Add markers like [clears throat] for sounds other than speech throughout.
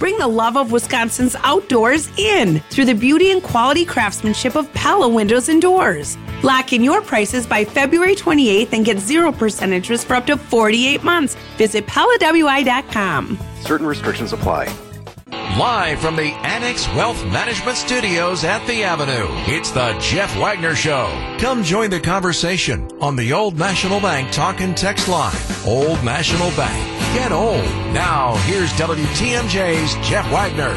Bring the love of Wisconsin's outdoors in through the beauty and quality craftsmanship of Pella Windows and Doors. Lock in your prices by February 28th and get 0% interest for up to 48 months. Visit PellaWI.com. Certain restrictions apply. Live from the Annex Wealth Management Studios at the Avenue, it's the Jeff Wagner Show. Come join the conversation on the Old National Bank Talk and Text Line. Old National Bank. Get old. Now, here's WTMJ's Jeff Wagner.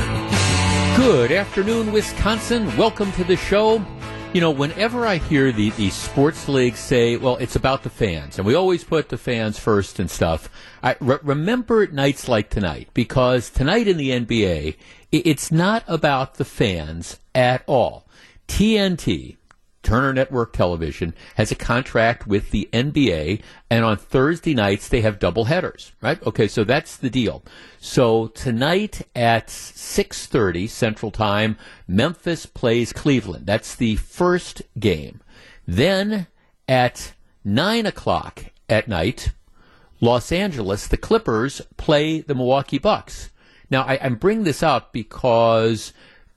Good afternoon, Wisconsin. Welcome to the show. You know, whenever I hear the, the sports leagues say, well, it's about the fans, and we always put the fans first and stuff, I re- remember nights like tonight, because tonight in the NBA, it's not about the fans at all. TNT, Turner Network Television has a contract with the NBA, and on Thursday nights they have double headers. Right? Okay, so that's the deal. So tonight at six thirty Central Time, Memphis plays Cleveland. That's the first game. Then at nine o'clock at night, Los Angeles, the Clippers play the Milwaukee Bucks. Now I, I bring this up because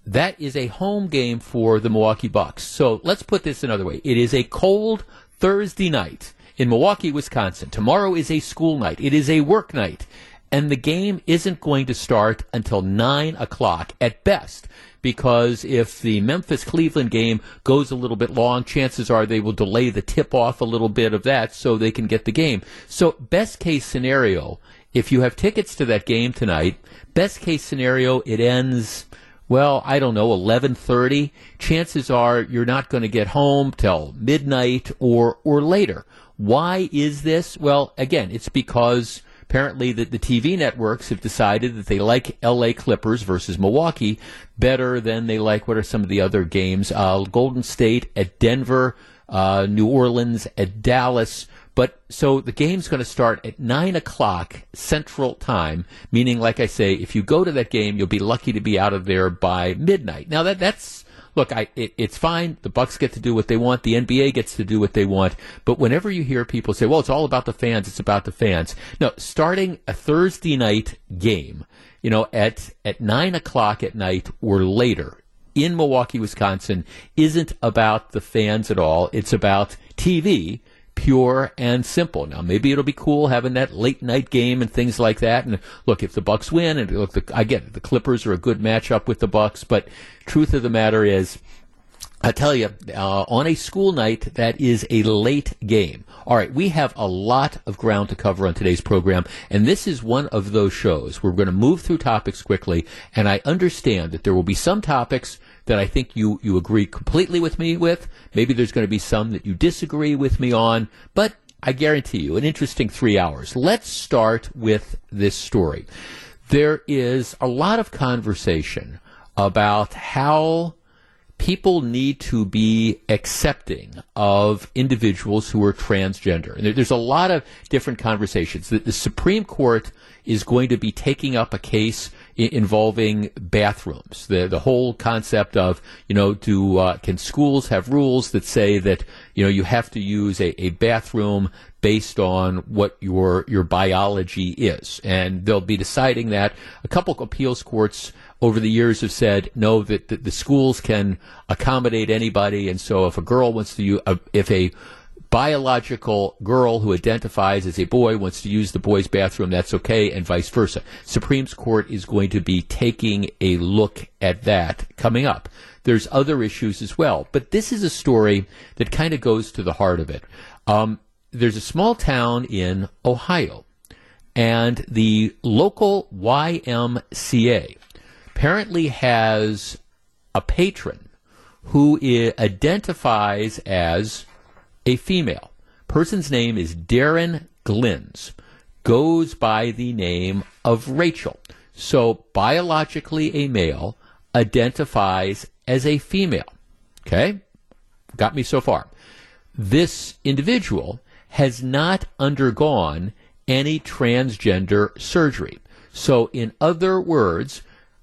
that is a home game for the Milwaukee Bucks. So let's put this another way. It is a cold Thursday night in Milwaukee, Wisconsin. Tomorrow is a school night. It is a work night. And the game isn't going to start until 9 o'clock at best. Because if the Memphis Cleveland game goes a little bit long, chances are they will delay the tip off a little bit of that so they can get the game. So, best case scenario, if you have tickets to that game tonight, best case scenario, it ends well, I don't know, 11:30, chances are you're not going to get home till midnight or or later. Why is this? Well, again, it's because apparently the, the TV networks have decided that they like LA Clippers versus Milwaukee better than they like what are some of the other games. Uh, Golden State at Denver, uh, New Orleans at Dallas. But so the game's going to start at nine o'clock Central Time, meaning, like I say, if you go to that game, you'll be lucky to be out of there by midnight. Now that that's look, I it, it's fine. The Bucks get to do what they want. The NBA gets to do what they want. But whenever you hear people say, "Well, it's all about the fans," it's about the fans. No, starting a Thursday night game, you know, at at nine o'clock at night or later in Milwaukee, Wisconsin, isn't about the fans at all. It's about TV pure and simple. Now, maybe it'll be cool having that late night game and things like that. And look, if the Bucks win, and look, the, I get it, the Clippers are a good matchup with the Bucks, but truth of the matter is, I tell you, uh, on a school night, that is a late game. All right, we have a lot of ground to cover on today's program, and this is one of those shows. We're going to move through topics quickly, and I understand that there will be some topics that I think you, you agree completely with me with. Maybe there's going to be some that you disagree with me on, but I guarantee you an interesting three hours. Let's start with this story. There is a lot of conversation about how people need to be accepting of individuals who are transgender. And there's a lot of different conversations. The, the Supreme Court is going to be taking up a case involving bathrooms. The the whole concept of you know do uh, can schools have rules that say that you know you have to use a, a bathroom based on what your your biology is, and they'll be deciding that. A couple appeals courts over the years have said no that, that the schools can accommodate anybody, and so if a girl wants to use, uh, if a biological girl who identifies as a boy wants to use the boys' bathroom, that's okay, and vice versa. Supreme Court is going to be taking a look at that coming up. There's other issues as well, but this is a story that kind of goes to the heart of it. Um, there's a small town in Ohio, and the local YMCA apparently has a patron who identifies as a female. Person's name is Darren Glynns. Goes by the name of Rachel. So biologically a male identifies as a female. Okay? Got me so far. This individual has not undergone any transgender surgery. So, in other words,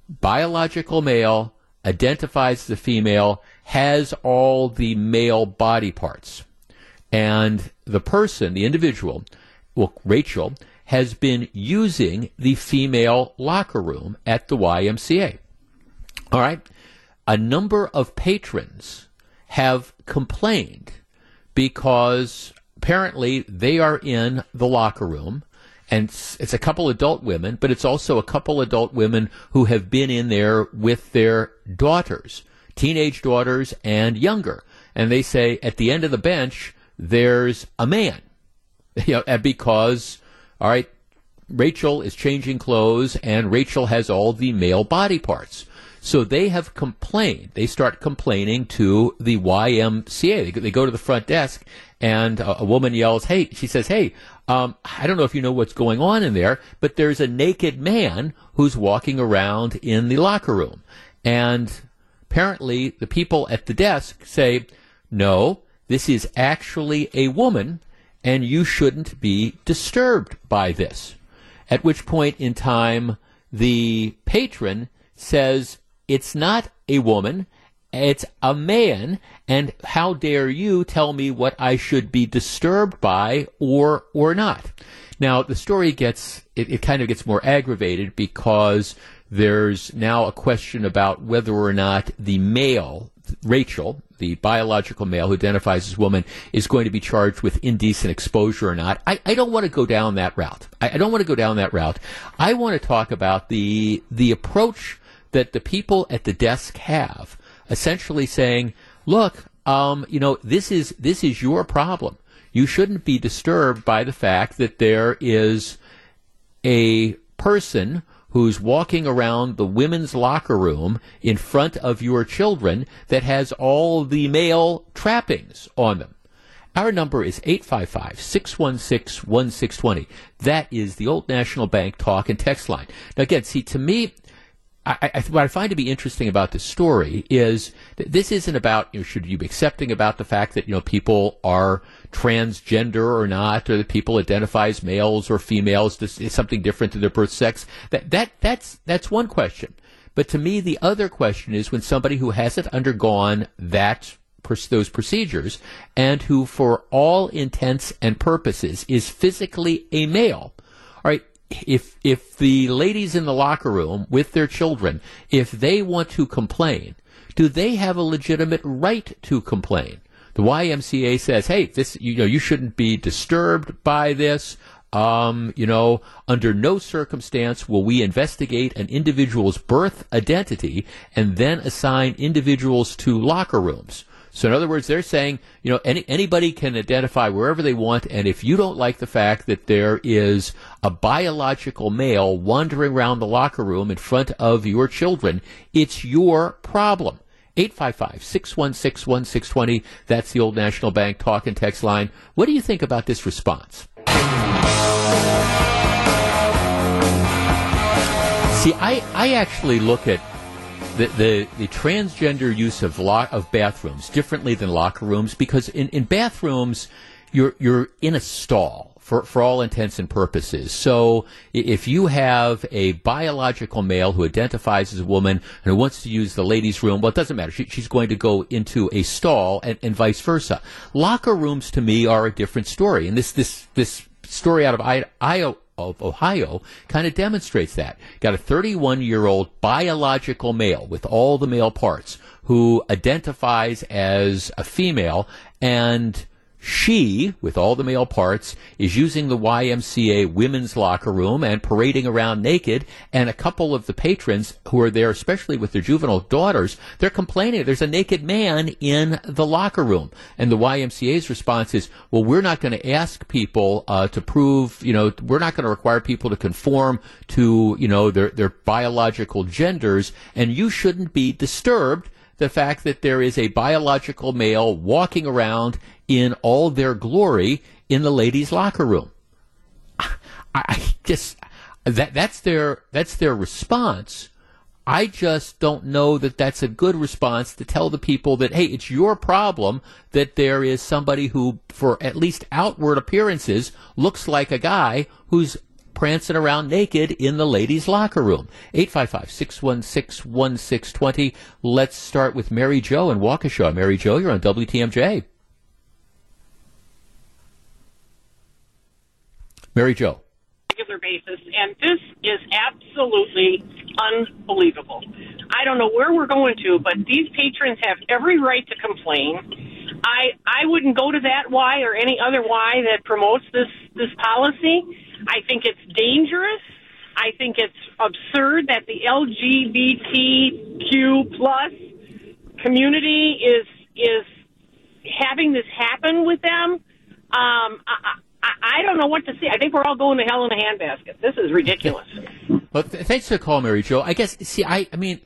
biological male identifies as a female, has all the male body parts and the person, the individual, well, Rachel, has been using the female locker room at the YMCA. All right. A number of patrons have complained because apparently they are in the locker room and it's, a couple adult women, but it's also a couple adult women who have been in there with their daughters, teenage daughters and younger. And they say at the end of the bench, there's a man, [laughs] you know, because, all right, Rachel is changing clothes and Rachel has all the male body parts. So they have complained. They start complaining to the YMCA. They, they go to the front desk and a, a woman yells, "Hey!" She says, "Hey, um, I don't know if you know what's going on in there, but there's a naked man who's walking around in the locker room." And apparently, the people at the desk say, "No, this is actually a woman, and you shouldn't be disturbed by this." At which point in time, the patron says, "It's not a woman." It's a man, and how dare you tell me what I should be disturbed by or or not? Now the story gets it, it kind of gets more aggravated because there's now a question about whether or not the male Rachel, the biological male who identifies as woman, is going to be charged with indecent exposure or not. I, I don't want to go down that route. I, I don't want to go down that route. I want to talk about the the approach that the people at the desk have essentially saying, look, um, you know, this is this is your problem. You shouldn't be disturbed by the fact that there is a person who's walking around the women's locker room in front of your children that has all the male trappings on them. Our number is 855 616 1620. That is the Old National Bank talk and text line. Now, again, see, to me, I, I, what I find to be interesting about this story is that this isn't about you know, should you be accepting about the fact that you know people are transgender or not, or that people identify as males or females. This is something different to their birth sex. That that that's that's one question. But to me, the other question is when somebody who hasn't undergone that those procedures and who, for all intents and purposes, is physically a male. If if the ladies in the locker room with their children, if they want to complain, do they have a legitimate right to complain? The YMCA says, "Hey, this you know you shouldn't be disturbed by this." Um, you know, under no circumstance will we investigate an individual's birth identity and then assign individuals to locker rooms. So in other words, they're saying, you know, any, anybody can identify wherever they want, and if you don't like the fact that there is a biological male wandering around the locker room in front of your children, it's your problem. 855-616-1620. That's the old National Bank talk and text line. What do you think about this response? See, I, I actually look at the, the, the transgender use of lo- of bathrooms differently than locker rooms because in, in bathrooms you're you're in a stall for, for all intents and purposes. So if you have a biological male who identifies as a woman and who wants to use the ladies' room, well, it doesn't matter. She, she's going to go into a stall and, and vice versa. Locker rooms to me are a different story. And this, this, this story out of Iowa, of Ohio kind of demonstrates that. Got a 31 year old biological male with all the male parts who identifies as a female and she, with all the male parts, is using the YMCA women's locker room and parading around naked. And a couple of the patrons who are there, especially with their juvenile daughters, they're complaining there's a naked man in the locker room. And the YMCA's response is, well, we're not going to ask people uh, to prove, you know, we're not going to require people to conform to, you know, their, their biological genders, and you shouldn't be disturbed the fact that there is a biological male walking around in all their glory in the ladies' locker room. I, just that that's their that's their response. I just don't know that that's a good response to tell the people that hey, it's your problem that there is somebody who, for at least outward appearances, looks like a guy who's prancing around naked in the ladies' locker room. 855-616-1620. Let's start with Mary Jo in Waukesha. Mary Jo, you're on WTMJ. Mary Jo. Good basis, and this is absolutely unbelievable. I don't know where we're going to, but these patrons have every right to complain. I I wouldn't go to that Y or any other Y that promotes this this policy. I think it's dangerous. I think it's absurd that the LGBTQ plus community is is having this happen with them. Um, I, I don't know what to see. I think we're all going to hell in a handbasket. This is ridiculous. well, th- thanks for the call, Mary Jo. I guess see, I I mean,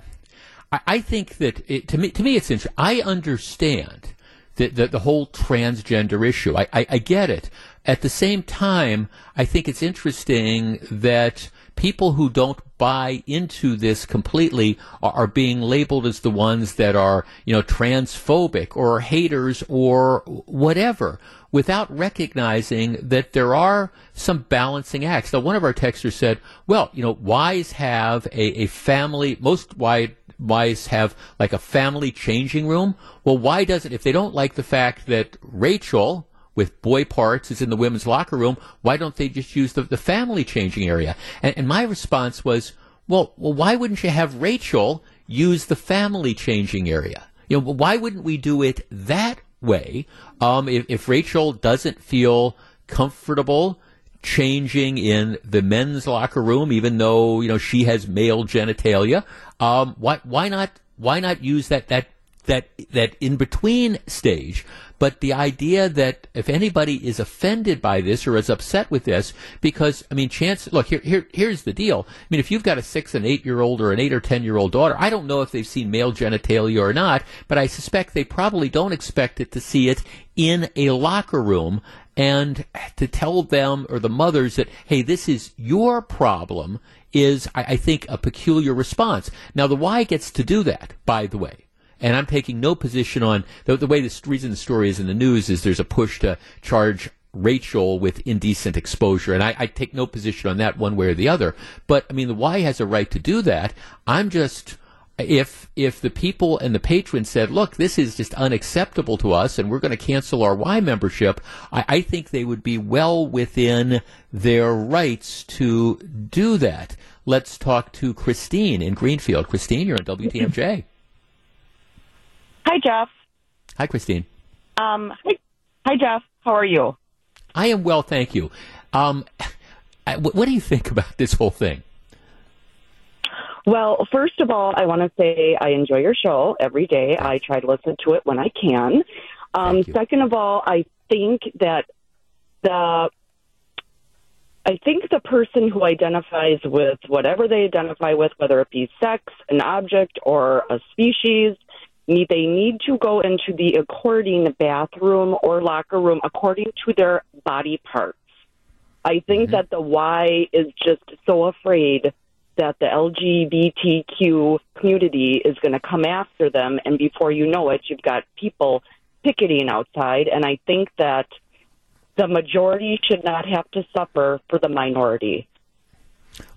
I, I think that it, to me to me it's interesting. I understand the, the, the whole transgender issue. I, I, I get it. At the same time, I think it's interesting that people who don't buy into this completely are, are, being labeled as the ones that are, you know, transphobic or haters or whatever without recognizing that there are some balancing acts. Now, one of our texters said, well, you know, Ys have a, a family, most Y Ys have like a family changing room. Well, why doesn't, if they don't like the fact that Rachel, with boy parts is in the women's locker room, why don't they just use the, the family changing area? And, and my response was, well, well, why wouldn't you have Rachel use the family changing area? You know, why wouldn't we do it that way? Um, if, if Rachel doesn't feel comfortable changing in the men's locker room, even though you know she has male genitalia, um, why why not why not use that that that that in between stage but the idea that if anybody is offended by this or is upset with this, because I mean, chance. Look, here, here, here's the deal. I mean, if you've got a six and eight year old or an eight or ten year old daughter, I don't know if they've seen male genitalia or not, but I suspect they probably don't expect it to see it in a locker room and to tell them or the mothers that, hey, this is your problem is, I, I think, a peculiar response. Now, the Y gets to do that, by the way and I'm taking no position on the, the way the reason the story is in the news is there's a push to charge Rachel with indecent exposure, and I, I, take no position on that one way or the other. But I mean, the Y has a right to do that. I'm just if if the people and the patrons said, "Look, this is just unacceptable to us, and we're going to cancel our Y membership," I, I think they would be well within their rights to do that. Let's talk to Christine in Greenfield. Christine, you're on WTMJ. Hi, Jeff. Hi, Christine. Um, hi, hi, Jeff. How are you? I am well, thank you. Um, [laughs] what do you think about this whole thing? Well, first of all, I want to say I enjoy your show every day. I try to listen to it when I can. Um, second of all, I think that the I think the person who identifies with whatever they identify with, whether it be sex, an object, or a species, need they need to go into the according bathroom or locker room according to their body parts. I think mm-hmm. that the Y is just so afraid that the LGBTQ community is going to come after them, and before you know it, you've got people picketing outside. And I think that the majority should not have to suffer for the minority.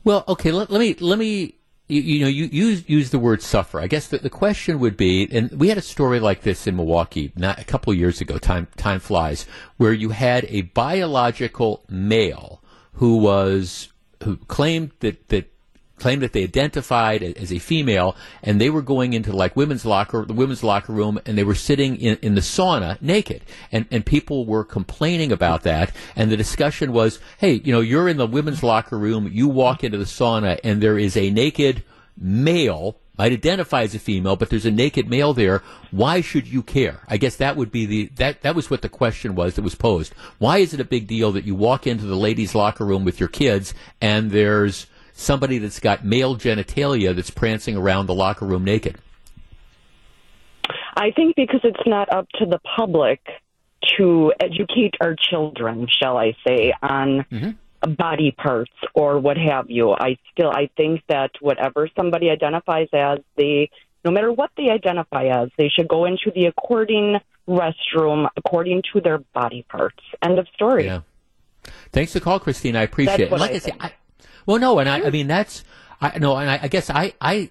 Well, okay, let, let me let me you, you know, you use use the word suffer. I guess the, the question would be, and we had a story like this in Milwaukee not, a couple of years ago. Time time flies, where you had a biological male who was who claimed that that claimed that they identified as a female, and they were going into like women's locker, the women's locker room, and they were sitting in, in the sauna naked, and and people were complaining about that, and the discussion was, hey, you know, you're in the women's locker room, you walk into the sauna, and there is a naked male might identify as a female, but there's a naked male there. Why should you care? I guess that would be the that that was what the question was that was posed. Why is it a big deal that you walk into the ladies' locker room with your kids and there's somebody that's got male genitalia that's prancing around the locker room naked? I think because it's not up to the public to educate our children, shall I say, on mm-hmm. body parts or what have you. I still I think that whatever somebody identifies as, they no matter what they identify as, they should go into the according restroom according to their body parts. End of story. Yeah. Thanks for the call, Christine. I appreciate it. Like I, I say, I, well, no, and I, I mean that's I no, and I, I guess I, I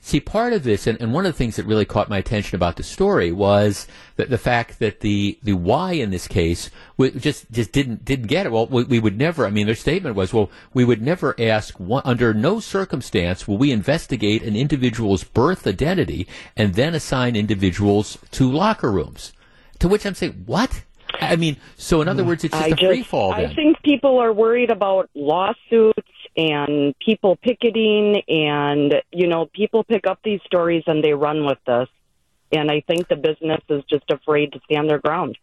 see, part of this, and, and one of the things that really caught my attention about the story was that the fact that the the Y in this case just just didn't didn't get it. Well, we, we would never. I mean, their statement was, well, we would never ask. One, under no circumstance will we investigate an individual's birth identity and then assign individuals to locker rooms. To which I'm saying, what? I mean, so in other words, it's just I a just, free fall. I think people are worried about lawsuits and people picketing, and you know, people pick up these stories and they run with this. And I think the business is just afraid to stand their ground.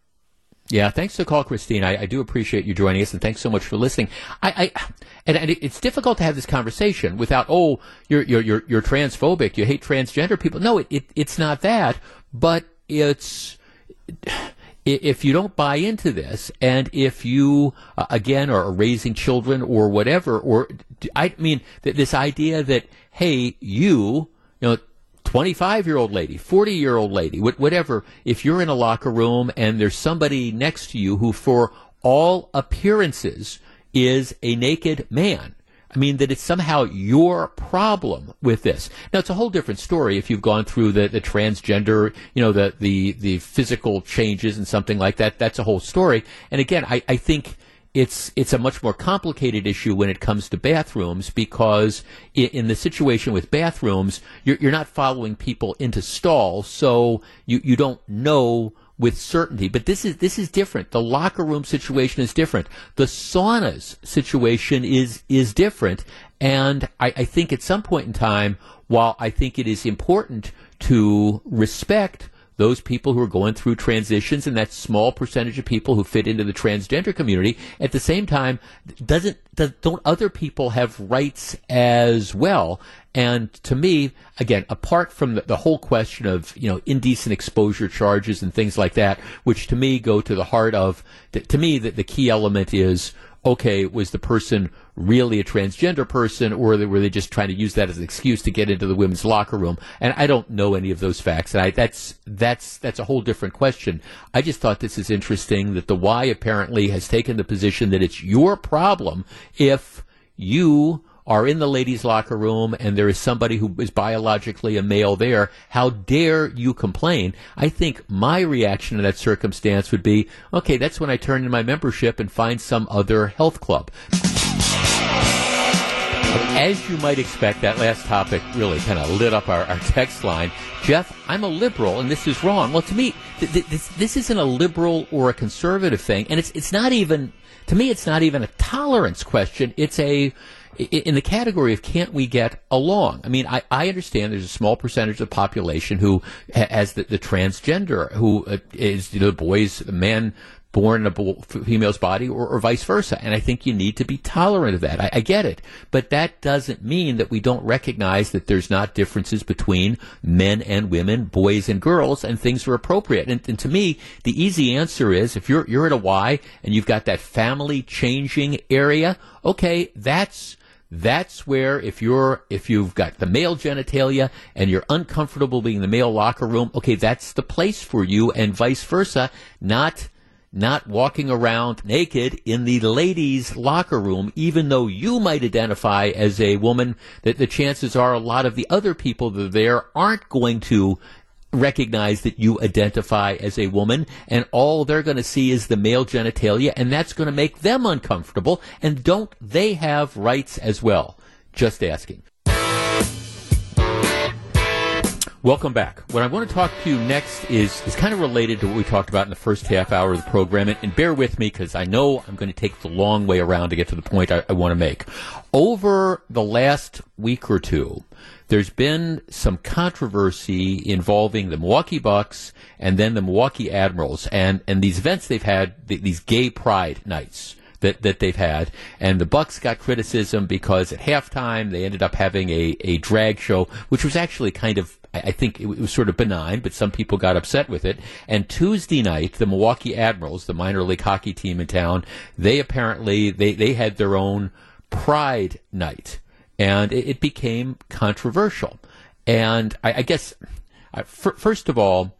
Yeah, thanks for the call, Christine. I, I, do appreciate you joining us, and thanks so much for listening. I, I and, and, it's difficult to have this conversation without, oh, you're you're you're, you're transphobic, you hate transgender people. No, it, it it's not that, but it's if you don't buy into this, and if you uh, again are raising children or whatever, or I mean this idea that hey, you, you know, 25 year old lady, 40 year old lady, whatever, if you're in a locker room and there's somebody next to you who, for all appearances, is a naked man, I mean, that it's somehow your problem with this. Now, it's a whole different story if you've gone through the, the transgender, you know, the, the, the physical changes and something like that. That's a whole story. And again, I, I think it's it's a much more complicated issue when it comes to bathrooms because in, in the situation with bathrooms, you're, you're not following people into stalls, so you, you don't know with certainty. But this is this is different. The locker room situation is different. The saunas situation is is different. And I, I think at some point in time, while I think it is important to respect those people who are going through transitions and that small percentage of people who fit into the transgender community. At the same time, doesn't does, don't other people have rights as well? And to me, again, apart from the, the, whole question of you know indecent exposure charges and things like that, which to me go to the heart of, to me, the, the key element is okay, was the person really a transgender person, or were they just trying to use that as an excuse to get into the women's locker room? And I don't know any of those facts, and I, that's that's that's a whole different question. I just thought this is interesting that the Y apparently has taken the position that it's your problem if you are in the ladies' locker room and there is somebody who is biologically a male there, how dare you complain? I think my reaction to that circumstance would be, okay, that's when I turn in my membership and find some other health club. As you might expect, that last topic really kind of lit up our, our text line. Jeff, I'm a liberal and this is wrong. Well, to me, th- th- this, this isn't a liberal or a conservative thing, and it's, it's not even, to me, it's not even a tolerance question. It's a, in the category of can't we get along? I mean, I, I understand there's a small percentage of the population who has the, the transgender, who is uh, is you know, boys, men born in a female's body or, or, vice versa. And I think you need to be tolerant of that. I, I, get it. But that doesn't mean that we don't recognize that there's not differences between men and women, boys and girls, and things are appropriate. And, and to me, the easy answer is if you're, you're at a Y and you've got that family changing area, okay, that's that's where if you're if you've got the male genitalia and you're uncomfortable being in the male locker room, okay, that's the place for you and vice versa, not not walking around naked in the ladies' locker room, even though you might identify as a woman, that the chances are a lot of the other people that are there aren't going to recognize that you identify as a woman and all they're going to see is the male genitalia and that's going to make them uncomfortable and don't they have rights as well just asking Welcome back. What I want to talk to you next is, is kind of related to what we talked about in the first half hour of the program. And, and bear with me because I know I'm going to take the long way around to get to the point I, I want to make. Over the last week or two, there's been some controversy involving the Milwaukee Bucks and then the Milwaukee Admirals and, and these events they've had, these gay pride nights that, that they've had. And the Bucks got criticism because at halftime they ended up having a, a drag show, which was actually kind of I think it was sort of benign, but some people got upset with it. And Tuesday night, the Milwaukee Admirals, the minor league hockey team in town, they apparently they, they had their own pride night and it, it became controversial. And I, I guess, first of all,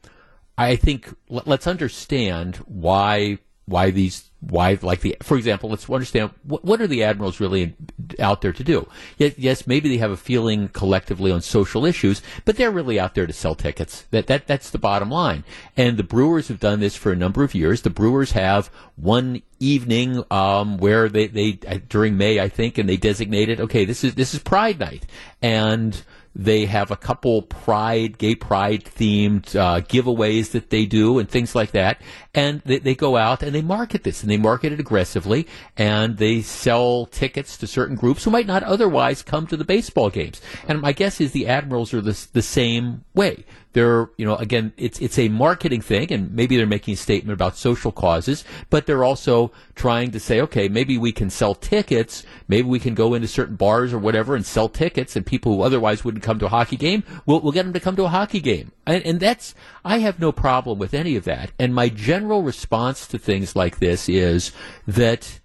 I think let's understand why why these why like the for example let's understand what, what are the admirals really out there to do? Yes, yes maybe they have a feeling collectively on social issues but they're really out there to sell tickets. That that that's the bottom line. And the brewers have done this for a number of years. The brewers have one evening um, where they they uh, during May I think and they designated okay this is this is pride night. And they have a couple pride, gay pride themed uh, giveaways that they do and things like that. And they, they go out and they market this and they market it aggressively and they sell tickets to certain groups who might not otherwise come to the baseball games. And my guess is the Admirals are the, the same way they're you know again it's it's a marketing thing and maybe they're making a statement about social causes but they're also trying to say okay maybe we can sell tickets maybe we can go into certain bars or whatever and sell tickets and people who otherwise wouldn't come to a hockey game we'll, we'll get them to come to a hockey game and, and that's I have no problem with any of that and my general response to things like this is that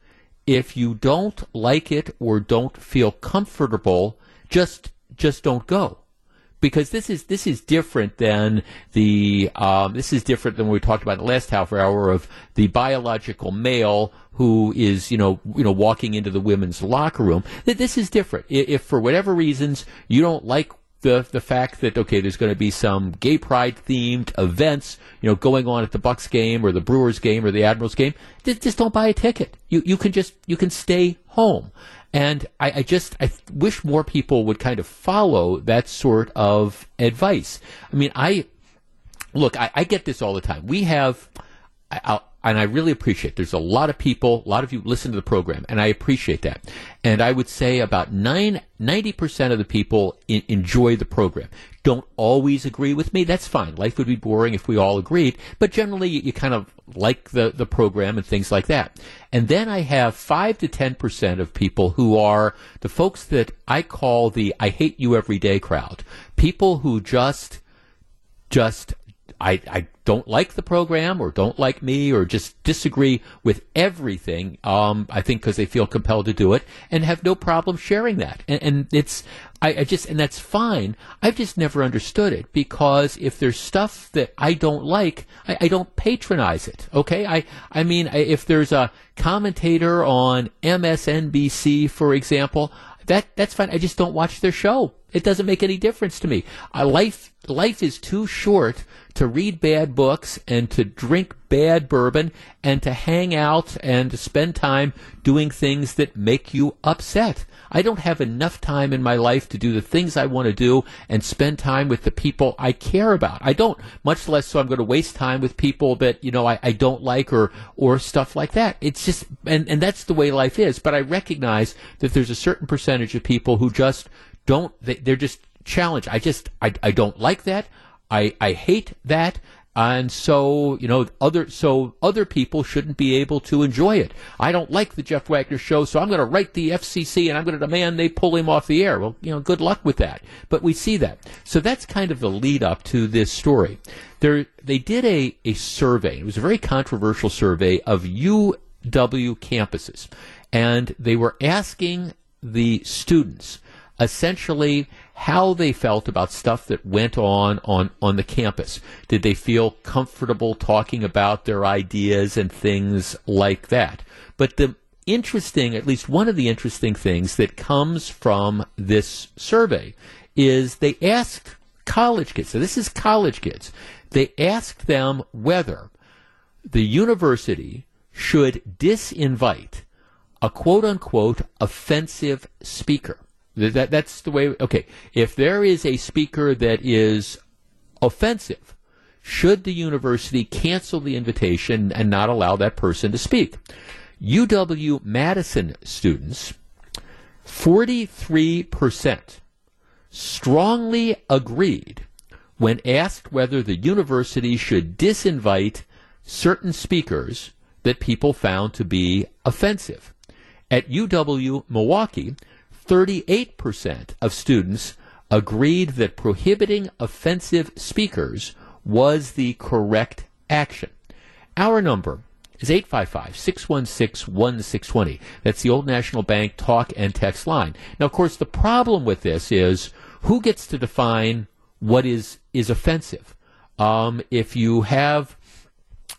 if you don't like it or don't feel comfortable just just don't go because this is this is different than the um, this is different than what we talked about in the last half hour of the biological male who is you know you know walking into the women's locker room. This is different. If, if for whatever reasons you don't like the the fact that okay, there's going to be some gay pride themed events, you know, going on at the Bucks game or the Brewers game or the Admirals game. Just, just don't buy a ticket. You you can just you can stay home. And I, I, just I wish more people would kind of follow that sort of advice. I mean, I look, I, I get this all the time. We have, I, and I really appreciate. There's a lot of people, a lot of you listen to the program, and I appreciate that. And I would say about nine, 90% of the people in, enjoy the program. Don't always agree with me. That's fine. Life would be boring if we all agreed. But generally, you, you kind of like the, the program and things like that. And then I have 5 to 10% of people who are the folks that I call the I hate you every day crowd. People who just, just I, I don't like the program or don't like me or just disagree with everything. Um, I think because they feel compelled to do it and have no problem sharing that. And, and it's, I, I, just, and that's fine. I've just never understood it because if there's stuff that I don't like, I, I don't patronize it. Okay. I, I mean, if there's a commentator on MSNBC, for example, that, that's fine. I just don't watch their show. It doesn't make any difference to me. Life, life is too short to read bad books and to drink bad bourbon and to hang out and to spend time doing things that make you upset. I don't have enough time in my life to do the things I want to do and spend time with the people I care about. I don't, much less so I'm going to waste time with people that, you know, I, I don't like or, or stuff like that. It's just, and, and that's the way life is. But I recognize that there's a certain percentage of people who just don't, they, they're just challenged. I just, I, I don't like that. I, I hate that. And so, you know, other so other people shouldn't be able to enjoy it. I don't like the Jeff Wagner show, so I'm going to write the FCC and I'm going to demand they pull him off the air. Well, you know, good luck with that. But we see that. So that's kind of the lead up to this story. There, they did a, a survey. It was a very controversial survey of UW campuses, and they were asking the students essentially how they felt about stuff that went on on, on the campus. Did they feel comfortable talking about their ideas and things like that? But the interesting, at least one of the interesting things that comes from this survey is they asked college kids, so this is college kids, they asked them whether the university should disinvite a quote unquote offensive speaker. That, that's the way. Okay, if there is a speaker that is offensive, should the university cancel the invitation and not allow that person to speak? UW Madison students, 43% strongly agreed when asked whether the university should disinvite certain speakers that people found to be offensive. At UW Milwaukee, 38% of students agreed that prohibiting offensive speakers was the correct action. Our number is 855 616 1620. That's the Old National Bank talk and text line. Now, of course, the problem with this is who gets to define what is, is offensive? Um, if you have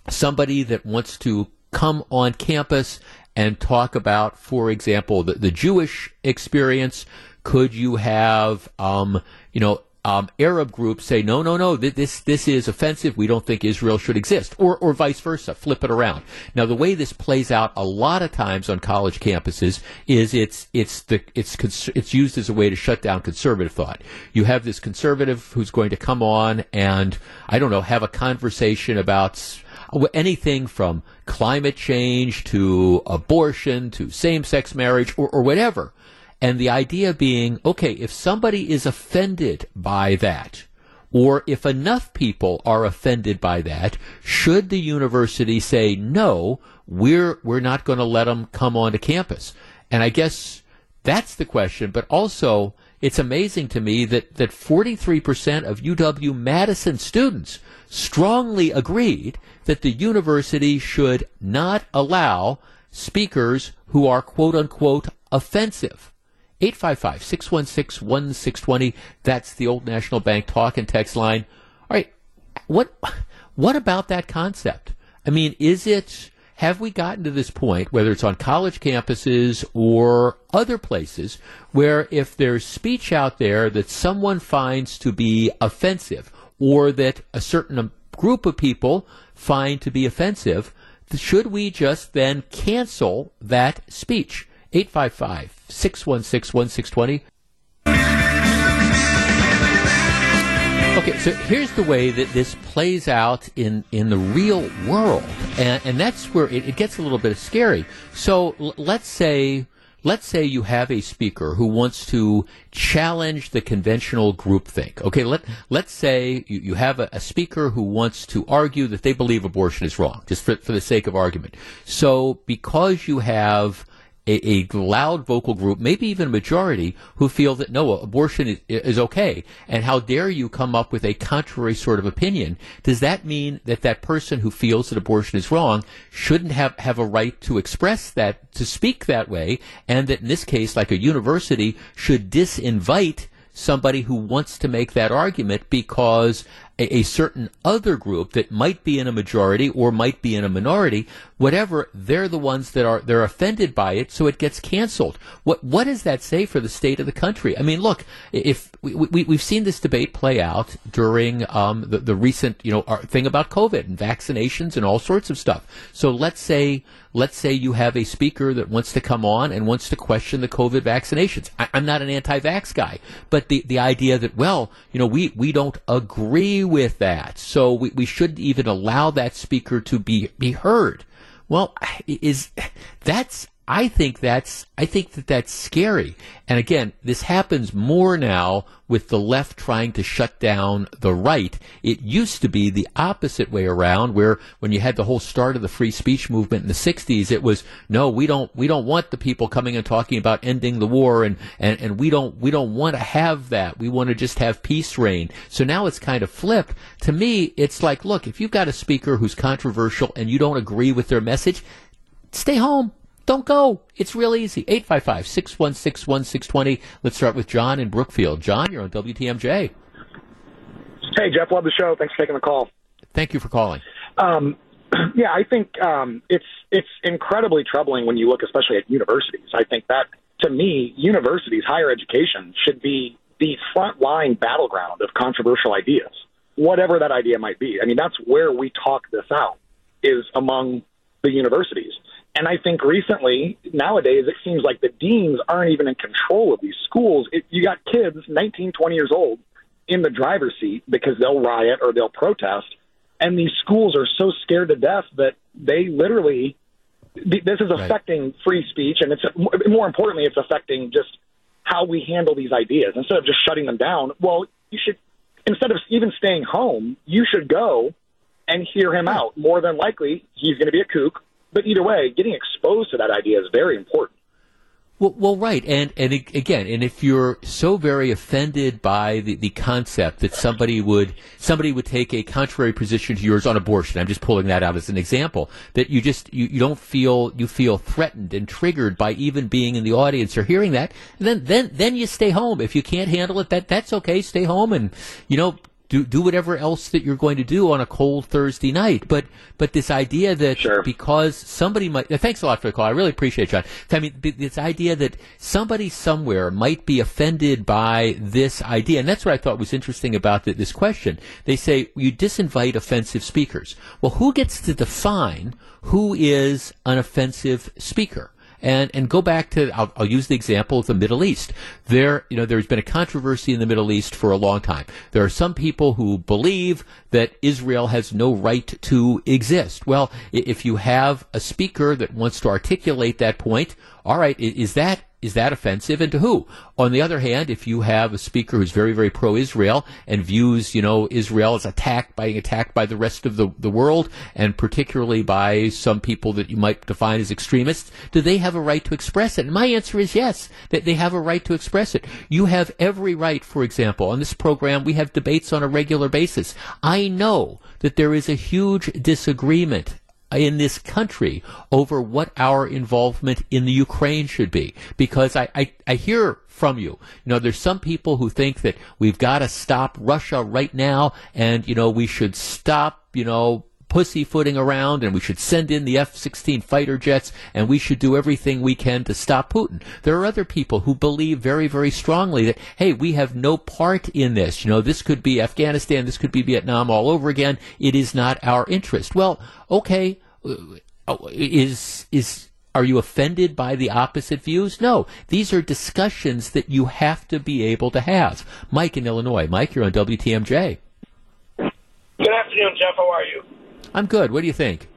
somebody that wants to come on campus and talk about, for example, the, the Jewish experience? Could you have, um, you know, um, Arab groups say, no, no, no, this, this is offensive. We don't think Israel should exist. Or, or vice versa. Flip it around. Now, the way this plays out a lot of times on college campuses is it's, it's the, it's, it's used as a way to shut down conservative thought. You have this conservative who's going to come on and, I don't know, have a conversation about anything from climate change to abortion to same-sex marriage or, or whatever. And the idea being, okay, if somebody is offended by that, or if enough people are offended by that, should the university say, no, we're, we're not going to let them come onto campus? And I guess that's the question, but also, it's amazing to me that, that 43% of UW Madison students strongly agreed that the university should not allow speakers who are quote unquote offensive. 855 616 1620. That's the Old National Bank talk and text line. All right. What, what about that concept? I mean, is it, have we gotten to this point, whether it's on college campuses or other places, where if there's speech out there that someone finds to be offensive or that a certain group of people find to be offensive, should we just then cancel that speech? 855 616 1620. Um, okay, so here's the way that this plays out in, in the real world, and, and that's where it, it gets a little bit scary. So l- let's say let's say you have a speaker who wants to challenge the conventional groupthink. Okay, let let's say you, you have a, a, speaker who wants to argue that they believe abortion is wrong, just for, for the sake of argument. So because you have a, a, loud vocal group, maybe even a majority, who feel that no, abortion is, is, okay. And how dare you come up with a contrary sort of opinion? Does that mean that that person who feels that abortion is wrong shouldn't have, have a right to express that, to speak that way, and that in this case, like a university, should disinvite somebody who wants to make that argument because a, a, certain other group that might be in a majority or might be in a minority, whatever, they're the ones that are they're offended by it, so it gets canceled. What what does that say for the state of the country? I mean, look, if we, we we've seen this debate play out during um, the the recent you know thing about COVID and vaccinations and all sorts of stuff. So let's say let's say you have a speaker that wants to come on and wants to question the COVID vaccinations. I, am not an anti-vax guy, but the, the idea that, well, you know, we, we don't agree with that, so we, we shouldn't even allow that speaker to be, be heard. Well, is that's I think that's I think that that's scary. And again, this happens more now with the left trying to shut down the right. It used to be the opposite way around where when you had the whole start of the free speech movement in the 60s it was no, we don't we don't want the people coming and talking about ending the war and and, and we don't we don't want to have that. We want to just have peace reign. So now it's kind of flipped. To me, it's like, look, if you've got a speaker who's controversial and you don't agree with their message, stay home don't go. It's real easy. 855 616 1620. Let's start with John in Brookfield. John, you're on WTMJ. Hey, Jeff. Love the show. Thanks for taking the call. Thank you for calling. Um, [clears throat] yeah, I think um, it's it's incredibly troubling when you look, especially at universities. I think that, to me, universities, higher education, should be the front line battleground of controversial ideas, whatever that idea might be. I mean, that's where we talk this out is among the universities. And I think recently, nowadays, it seems like the deans aren't even in control of these schools. It, you got kids, 19, 20 years old, in the driver's seat because they'll riot or they'll protest. And these schools are so scared to death that they literally, this is affecting right. free speech. And it's more importantly, it's affecting just how we handle these ideas. Instead of just shutting them down, well, you should, instead of even staying home, you should go and hear him out. More than likely, he's going to be a kook but either way, getting exposed to that idea is very important. Well, well, right, and and again, and if you're so very offended by the, the concept that somebody would somebody would take a contrary position to yours on abortion, I'm just pulling that out as an example. That you just you, you don't feel you feel threatened and triggered by even being in the audience or hearing that. Then then then you stay home if you can't handle it. That that's okay. Stay home and you know do do whatever else that you're going to do on a cold Thursday night. But but this idea that sure. because somebody might thanks a lot for the call. I really appreciate it, John. I mean this idea that somebody somewhere might be offended by this idea, and that's what I thought was interesting about the, this question. They say you disinvite offensive speakers. Well, who gets to define who is an offensive speaker? And and go back to I'll, I'll, use the example of the Middle East. There, you know, there's been a controversy in the Middle East for a long time. There are some people who believe that Israel has no right to exist. Well, if you have a speaker that wants to articulate that point, all right, is that is that offensive and to who? On the other hand, if you have a speaker who's very, very pro-Israel and views, you know, Israel as attacked, being attacked by the rest of the, the world and particularly by some people that you might define as extremists, do they have a right to express it? And my answer is yes, that they have a right to express it. You have every right, for example, on this program, we have debates on a regular basis. I know that there is a huge disagreement in this country over what our involvement in the Ukraine should be. Because I, I, I hear from you. You know, there's some people who think that we've got to stop Russia right now and, you know, we should stop, you know, pussyfooting around and we should send in the F-16 fighter jets and we should do everything we can to stop Putin. There are other people who believe very, very strongly that, hey, we have no part in this. You know, this could be Afghanistan, this could be Vietnam all over again. It is not our interest. Well, okay, uh, is is are you offended by the opposite views? No. These are discussions that you have to be able to have. Mike in Illinois. Mike, you're on WTMJ. Good afternoon, Jeff. How are you? I'm good. What do you think?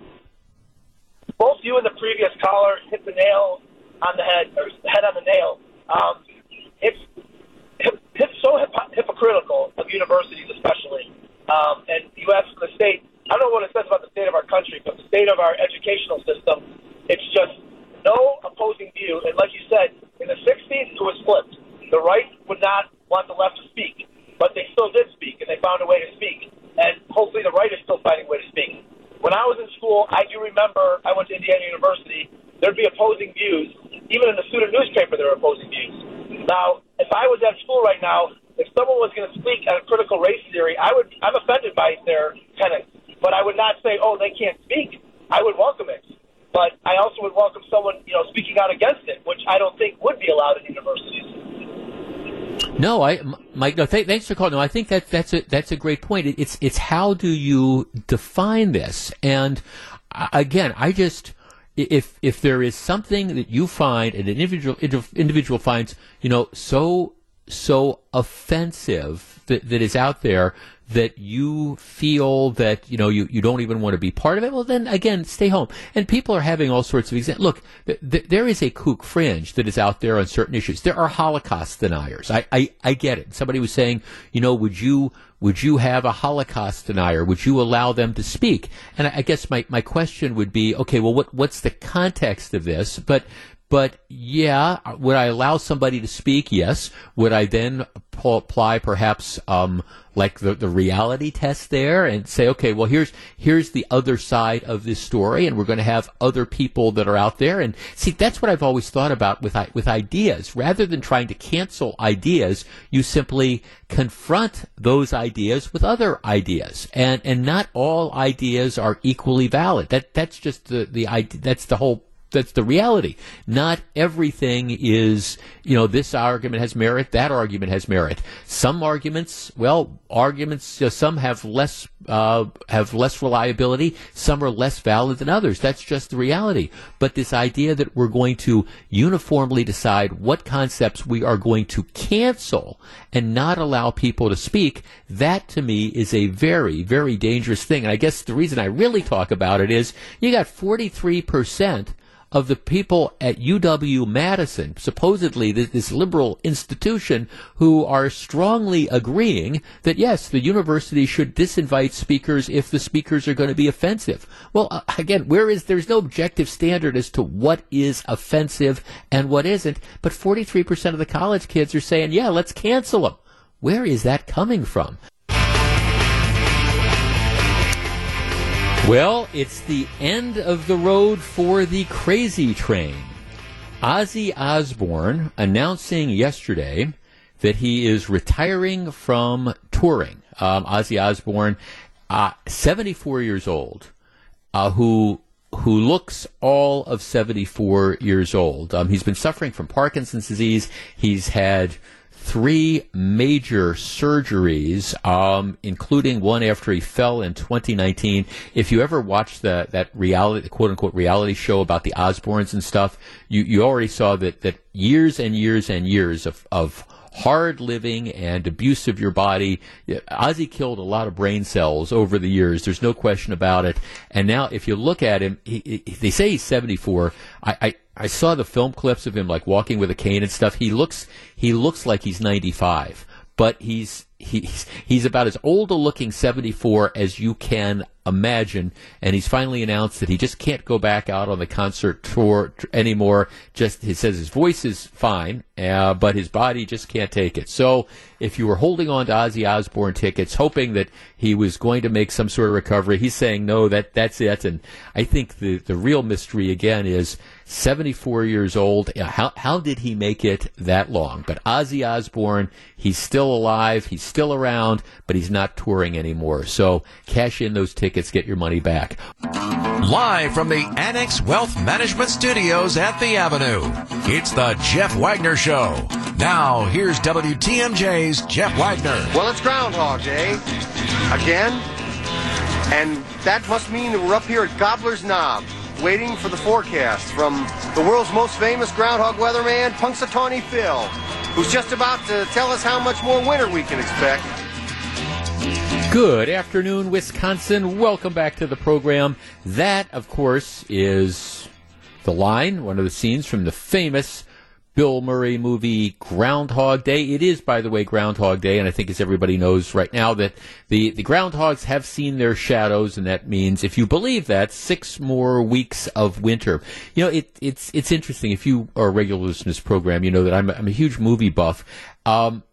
Both you and the previous caller hit the nail on the head, or head on the nail. Um, it's, it's so hip- hypocritical of universities, especially, um, and you ask the state I don't know what it says about the state of our country, but the state of our educational system, it's just no opposing view. And like you said, in the 60s, it was flipped. The right would not want the left to speak, but they still did speak, and they found a way to speak. And hopefully the right is still finding a way to speak. When I was in school, I do remember I went to Indiana University. There'd be opposing views. Even in the student newspaper, there were opposing views. Now, if I was at school right now, if someone was going to speak on critical race theory, I would. I'm offended by their tenets. But I would not say, oh, they can't speak. I would welcome it. But I also would welcome someone, you know, speaking out against it, which I don't think would be allowed in universities. No, I, Mike. No, th- thanks for calling. No, I think that that's a that's a great point. It, it's it's how do you define this? And uh, again, I just if if there is something that you find and an individual individual finds, you know, so so offensive that, that is out there that you feel that you know you, you don't even want to be part of it, well then again stay home. And people are having all sorts of examples. Look, th- th- there is a kook fringe that is out there on certain issues. There are Holocaust deniers. I, I I get it. Somebody was saying, you know, would you would you have a Holocaust denier? Would you allow them to speak? And I, I guess my, my question would be, okay, well, what what's the context of this? But but yeah, would I allow somebody to speak? Yes. Would I then apply perhaps um, like the, the reality test there and say, okay, well here's here's the other side of this story, and we're going to have other people that are out there. And see, that's what I've always thought about with with ideas. Rather than trying to cancel ideas, you simply confront those ideas with other ideas, and and not all ideas are equally valid. That that's just the the that's the whole that's the reality. Not everything is, you know, this argument has merit, that argument has merit. Some arguments, well, arguments, uh, some have less, uh, have less reliability, some are less valid than others. That's just the reality. But this idea that we're going to uniformly decide what concepts we are going to cancel and not allow people to speak, that to me is a very, very dangerous thing. And I guess the reason I really talk about it is you got 43% of the people at UW Madison, supposedly this, this, liberal institution, who are strongly agreeing that yes, the university should disinvite speakers if the speakers are going to be offensive. Well, uh, again, where is there's no objective standard as to what is offensive and what isn't, but 43% of the college kids are saying, yeah, let's cancel them. Where is that coming from? Well, it's the end of the road for the crazy train. Ozzy Osbourne announcing yesterday that he is retiring from touring. Um, Ozzy Osbourne, uh, 74 years old, uh, who who looks all of 74 years old. Um, he's been suffering from Parkinson's disease. He's had three major surgeries, um, including one after he fell in 2019. If you ever watched the, that reality, quote unquote reality show about the Osbournes and stuff, you, you already saw that, that years and years and years of, of hard living and abuse of your body. Ozzy killed a lot of brain cells over the years. There's no question about it. And now, if you look at him, he, he, they say he's 74. I, I, I saw the film clips of him like walking with a cane and stuff. He looks he looks like he's 95, but he's he's he's about as old a looking 74 as you can imagine. And he's finally announced that he just can't go back out on the concert tour anymore. Just he says his voice is fine uh, but his body just can't take it. So if you were holding on to Ozzy Osbourne tickets hoping that he was going to make some sort of recovery he's saying no that that's it. And I think the the real mystery again is 74 years old. How, how did he make it that long? But Ozzy Osbourne, he's still alive, he's still around, but he's not touring anymore. So cash in those tickets, get your money back. Live from the Annex Wealth Management Studios at the Avenue, it's the Jeff Wagner Show. Now, here's WTMJ's Jeff Wagner. Well, it's Groundhog Day. Again. And that must mean that we're up here at Gobbler's Knob waiting for the forecast from the world's most famous groundhog weatherman, Punxsutawney Phil, who's just about to tell us how much more winter we can expect. Good afternoon, Wisconsin. Welcome back to the program. That, of course, is the line, one of the scenes from the famous Bill Murray movie Groundhog Day. It is, by the way, Groundhog Day, and I think as everybody knows right now that the, the groundhogs have seen their shadows, and that means, if you believe that, six more weeks of winter. You know, it, it's it's interesting. If you are a regular listener to this program, you know that I'm, I'm a huge movie buff. Um,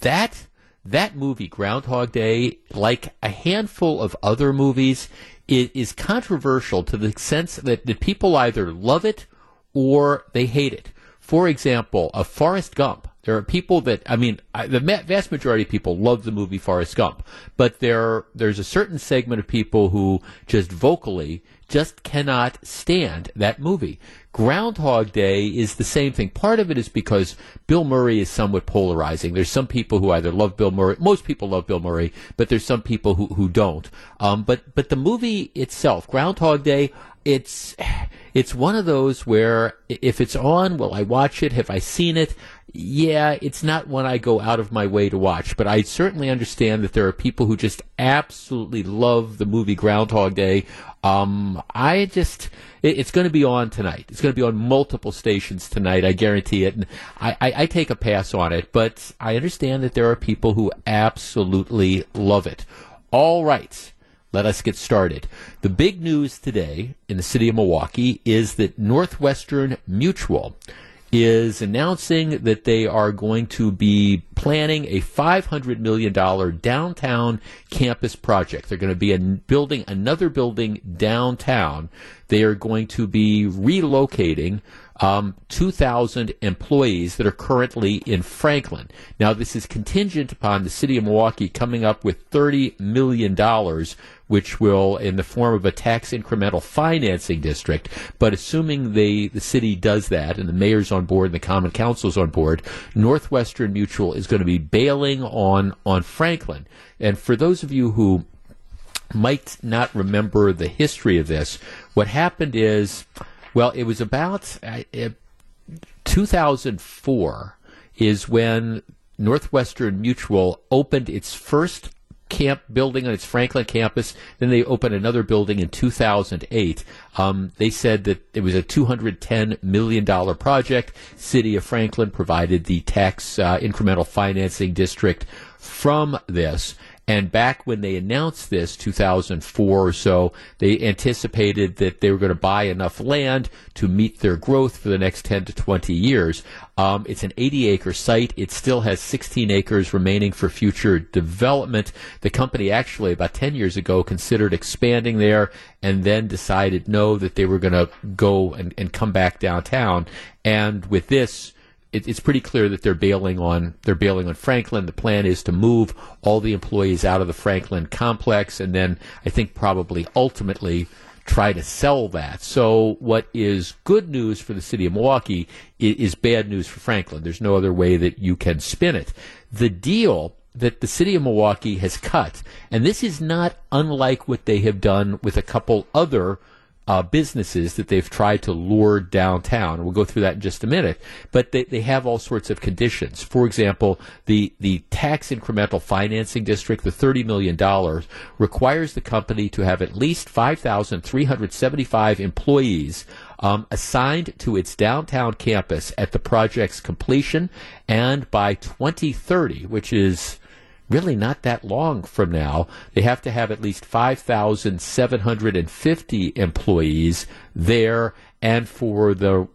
that that movie, Groundhog Day, like a handful of other movies, it is controversial to the sense that, that people either love it or they hate it. For example, a Forrest Gump. There are people that I mean, I, the vast majority of people love the movie Forrest Gump, but there there's a certain segment of people who just vocally just cannot stand that movie. Groundhog Day is the same thing. Part of it is because Bill Murray is somewhat polarizing. There's some people who either love Bill Murray, most people love Bill Murray, but there's some people who, who don't. Um, but but the movie itself, Groundhog Day, it's it's one of those where if it's on, will I watch it? Have I seen it? Yeah, it's not one I go out of my way to watch, but I certainly understand that there are people who just absolutely love the movie Groundhog Day. Um, I just, it, it's going to be on tonight. It's going to be on multiple stations tonight. I guarantee it. And I, I, I take a pass on it, but I understand that there are people who absolutely love it. All right let us get started. The big news today in the city of Milwaukee is that Northwestern Mutual is announcing that they are going to be planning a $500 million downtown campus project. They're going to be building another building downtown. They are going to be relocating um, 2,000 employees that are currently in Franklin. Now, this is contingent upon the city of Milwaukee coming up with $30 million which will, in the form of a tax incremental financing district, but assuming they, the city does that and the mayor's on board and the common council's on board, Northwestern Mutual is going to be bailing on, on Franklin. And for those of you who might not remember the history of this, what happened is, well, it was about uh, 2004 is when Northwestern Mutual opened its first camp building on its Franklin campus. Then they opened another building in 2008. Um, they said that it was a 210 million dollar project. City of Franklin provided the tax uh, incremental financing district from this. And back when they announced this, 2004 or so, they anticipated that they were going to buy enough land to meet their growth for the next 10 to 20 years. Um, it's an 80 acre site. It still has 16 acres remaining for future development. The company actually, about 10 years ago, considered expanding there and then decided no, that they were going to go and, and come back downtown. And with this, it, it's pretty clear that they're bailing on they're bailing on Franklin. The plan is to move all the employees out of the Franklin complex, and then I think probably ultimately try to sell that. So what is good news for the city of Milwaukee is, is bad news for Franklin. There's no other way that you can spin it. The deal that the city of Milwaukee has cut, and this is not unlike what they have done with a couple other uh, businesses that they've tried to lure downtown. We'll go through that in just a minute. But they, they have all sorts of conditions. For example, the, the tax incremental financing district, the $30 million, requires the company to have at least 5,375 employees um, assigned to its downtown campus at the project's completion and by 2030, which is really not that long from now. They have to have at least 5,750 employees there and for the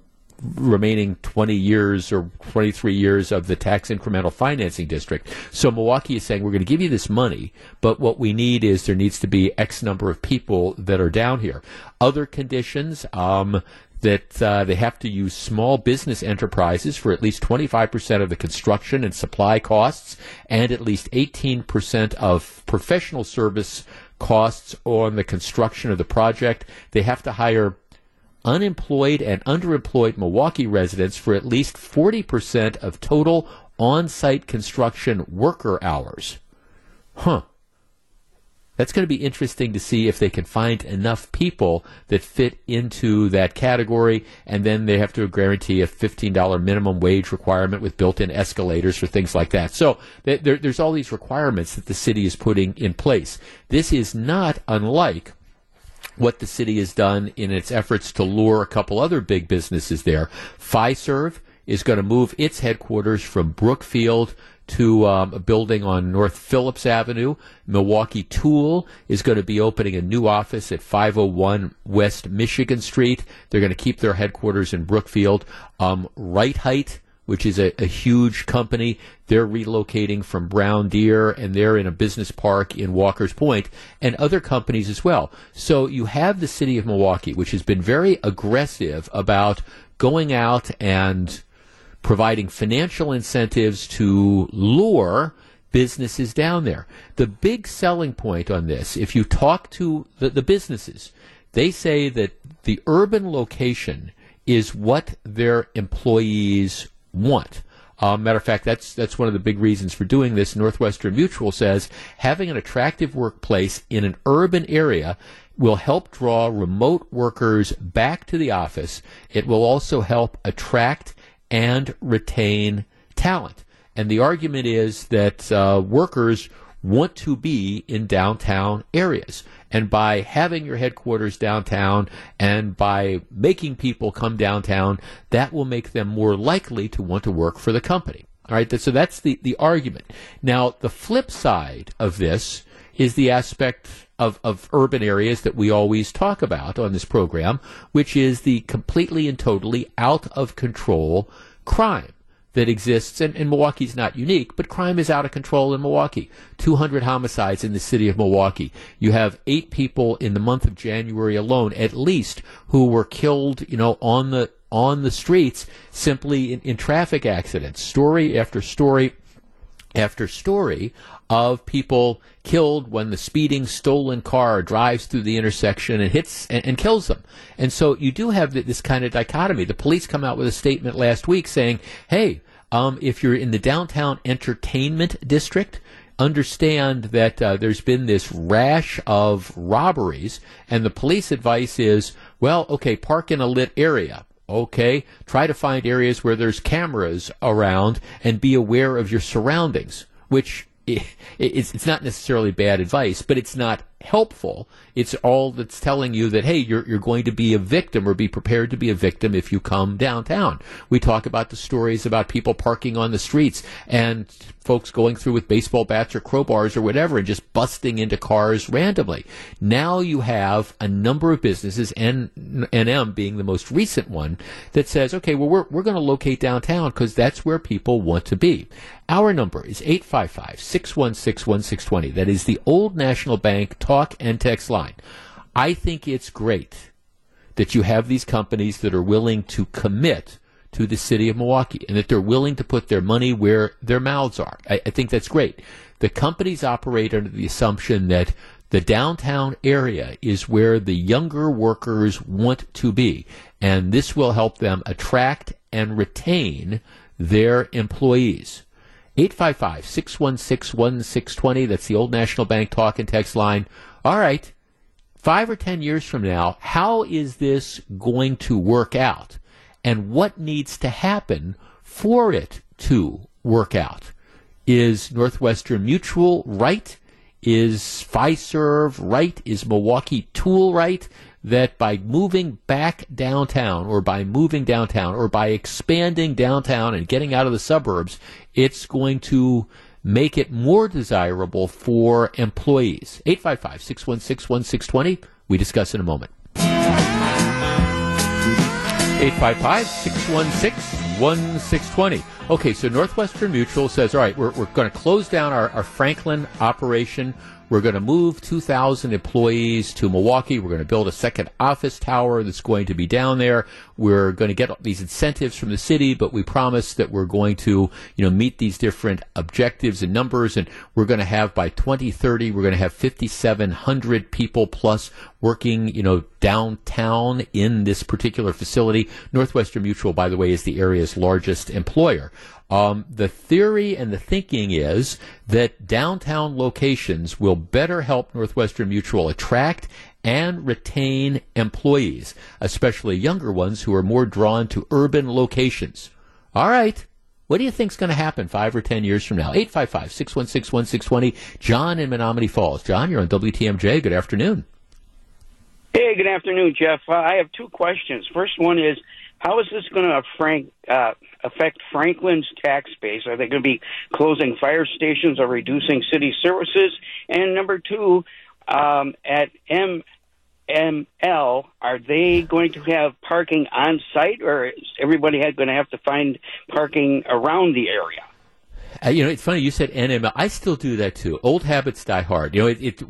remaining 20 years or 23 years of the tax incremental financing district. So Milwaukee is saying we're going to give you this money, but what we need is there needs to be X number of people that are down here. Other conditions, um, that uh, they have to use small business enterprises for at least 25% of the construction and supply costs and at least 18% of professional service costs on the construction of the project. They have to hire unemployed and underemployed Milwaukee residents for at least 40% of total on site construction worker hours. Huh that's going to be interesting to see if they can find enough people that fit into that category, and then they have to guarantee a $15 minimum wage requirement with built-in escalators for things like that. So there, there's all these requirements that the city is putting in place. This is not unlike what the city has done in its efforts to lure a couple other big businesses there. Fiserv is going to move its headquarters from Brookfield to um, a building on North Phillips Avenue. Milwaukee Tool is going to be opening a new office at 501 West Michigan Street. They're going to keep their headquarters in Brookfield. Um, Rite-Hite, which is a, a, huge company, they're relocating from Brown Deer and they're in a business park in Walker's Point and other companies as well. So you have the city of Milwaukee, which has been very aggressive about going out and providing financial incentives to lure businesses down there. The big selling point on this, if you talk to the, the businesses, they say that the urban location is what their employees want. Uh, matter of fact, that's that's one of the big reasons for doing this. Northwestern Mutual says having an attractive workplace in an urban area will help draw remote workers back to the office. It will also help attract and retain talent. And the argument is that uh, workers want to be in downtown areas. And by having your headquarters downtown and by making people come downtown, that will make them more likely to want to work for the company. All right, so that's the, the argument. Now, the flip side of this is the aspect of, of urban areas that we always talk about on this program, which is the completely and totally out of control crime that exists, and, and Milwaukee's not unique, but crime is out of control in Milwaukee. 200 homicides in the city of Milwaukee. You have eight people in the month of January alone, at least, who were killed, you know, on the on the streets simply in, in traffic accidents. Story after story after story of people killed when the speeding stolen car drives through the intersection and hits and, and kills them. And so you do have this kind of dichotomy. The police come out with a statement last week saying, hey, um, if you're in the downtown entertainment district, understand that uh, there's been this rash of robberies, and the police advice is, well, okay, park in a lit area. Okay, try to find areas where there's cameras around and be aware of your surroundings, which it's, it's not necessarily bad advice, but it's not helpful. It's all that's telling you that, hey, you're, you're going to be a victim or be prepared to be a victim if you come downtown. We talk about the stories about people parking on the streets and folks going through with baseball bats or crowbars or whatever and just busting into cars randomly. Now you have a number of businesses, NM being the most recent one, that says, okay, well, we're, we're going to locate downtown because that's where people want to be. Our number is 855 616 1620. That is the old National Bank talk and text line. I think it's great that you have these companies that are willing to commit to the city of Milwaukee and that they're willing to put their money where their mouths are. I, I think that's great. The companies operate under the assumption that the downtown area is where the younger workers want to be, and this will help them attract and retain their employees. 855 616 1620. That's the old National Bank talk and text line. All right. Five or ten years from now, how is this going to work out? And what needs to happen for it to work out? Is Northwestern Mutual right? Is Fiserv right? Is Milwaukee Tool right? That by moving back downtown or by moving downtown or by expanding downtown and getting out of the suburbs, it's going to make it more desirable for employees. 855 616 1620. We discuss in a moment. 855 616 1620. Okay, so Northwestern Mutual says, all right, we're, we're going to close down our, our Franklin operation. We're going to move 2,000 employees to Milwaukee. We're going to build a second office tower that's going to be down there. We're going to get these incentives from the city, but we promise that we're going to, you know, meet these different objectives and numbers. And we're going to have by 2030, we're going to have 5,700 people plus working, you know, downtown in this particular facility. Northwestern Mutual, by the way, is the area's largest employer. Um, the theory and the thinking is that downtown locations will better help Northwestern Mutual attract and retain employees, especially younger ones who are more drawn to urban locations. All right. What do you think is going to happen five or ten years from now? 855 616 1620. John in Menomonee Falls. John, you're on WTMJ. Good afternoon. Hey, good afternoon, Jeff. Uh, I have two questions. First one is how is this going to Frank, uh, affect Franklin's tax base? Are they going to be closing fire stations or reducing city services? And number two, um, at NML, are they going to have parking on site, or is everybody going to have to find parking around the area? Uh, you know, it's funny you said NML. I still do that too. Old habits die hard. You know, it, it,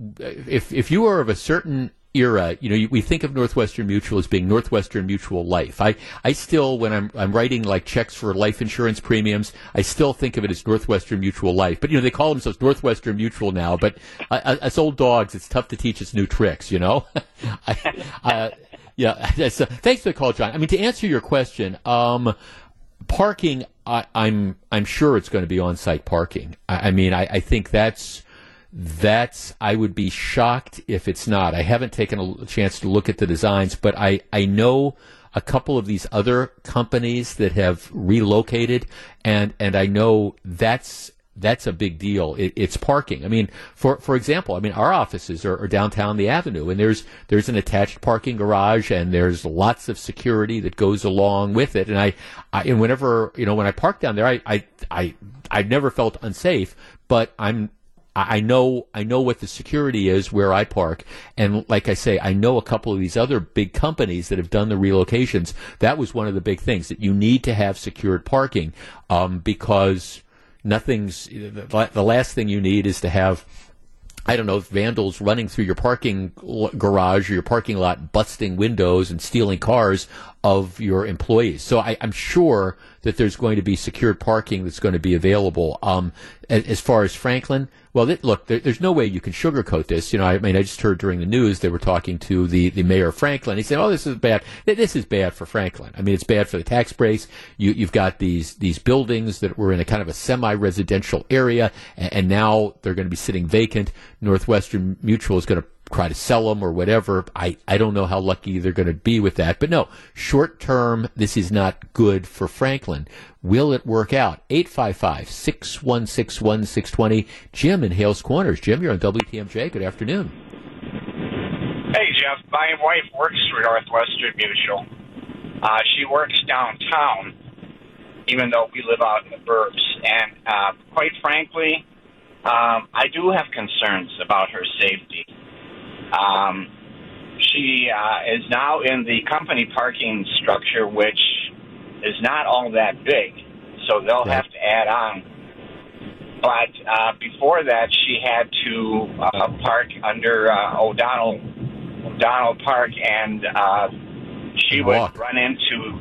if if you are of a certain era, you know, we think of Northwestern Mutual as being Northwestern Mutual Life. I, I still, when I'm, I'm writing like checks for life insurance premiums, I still think of it as Northwestern Mutual Life. But, you know, they call themselves Northwestern Mutual now, but uh, as old dogs, it's tough to teach us new tricks, you know? [laughs] I, uh, yeah, [laughs] uh, thanks for the call, John. I mean, to answer your question, um, parking, I, am I'm, I'm sure it's going to be on-site parking. I, I mean, I, I think that's, that's I would be shocked if it's not. I haven't taken a chance to look at the designs, but I I know a couple of these other companies that have relocated, and and I know that's that's a big deal. It, it's parking. I mean, for for example, I mean our offices are, are, downtown the avenue, and there's there's an attached parking garage, and there's lots of security that goes along with it. And I, I and whenever you know when I park down there, I I I I've never felt unsafe, but I'm I know I know what the security is where I park, and like I say, I know a couple of these other big companies that have done the relocations. That was one of the big things that you need to have secured parking um, because nothing's the last thing you need is to have I don't know, vandals running through your parking garage or your parking lot, busting windows and stealing cars of your employees. So I, am sure that there's going to be secured parking that's going to be available. Um, as far as Franklin, well, look, there, there's no way you can sugarcoat this. You know, I mean, I just heard during the news they were talking to the, the mayor of Franklin. He said, "Oh, this is bad. This is bad for Franklin. I mean, it's bad for the tax base. You, you've got these these buildings that were in a kind of a semi-residential area, and, and now they're going to be sitting vacant. Northwestern Mutual is going to try to sell them or whatever. I, I don't know how lucky they're going to be with that. But no, short term, this is not good for Franklin. Will it work out? 855 616 1620. Jim in Hales Corners. Jim, you're on WTMJ. Good afternoon. Hey, Jeff. My wife works for Northwestern Mutual. Uh, she works downtown, even though we live out in the burbs. And uh, quite frankly, um, I do have concerns about her safety. Um, she uh, is now in the company parking structure, which is not all that big, so they'll right. have to add on. But uh, before that, she had to uh, park under uh, O'Donnell O'Donnell Park, and uh, she would run into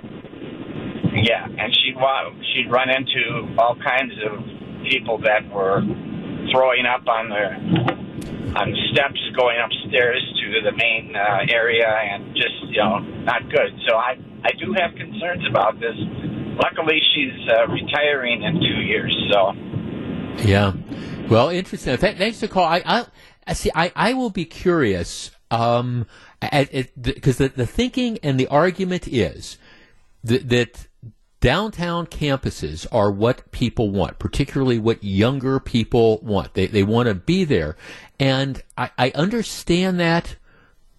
Yeah, and she'd she'd run into all kinds of people that were throwing up on the on the steps going upstairs to the main uh, area, and just you know not good. So I I do have concerns about this. Luckily, she's uh, retiring in two years, so. Yeah. Well, interesting. Th- thanks for call. I, I, I see. I, I will be curious. Um, because the, the thinking and the argument is that, that downtown campuses are what people want, particularly what younger people want. They, they want to be there. And I, I understand that,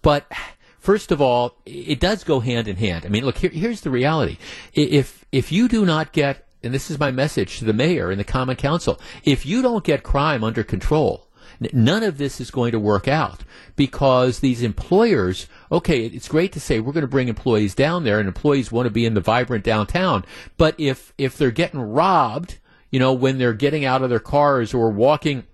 but first of all, it does go hand in hand. I mean, look, here, here's the reality. If, if you do not get, and this is my message to the mayor and the common council, if you don't get crime under control, none of this is going to work out because these employers, okay, it's great to say we're going to bring employees down there and employees want to be in the vibrant downtown, but if, if they're getting robbed, you know, when they're getting out of their cars or walking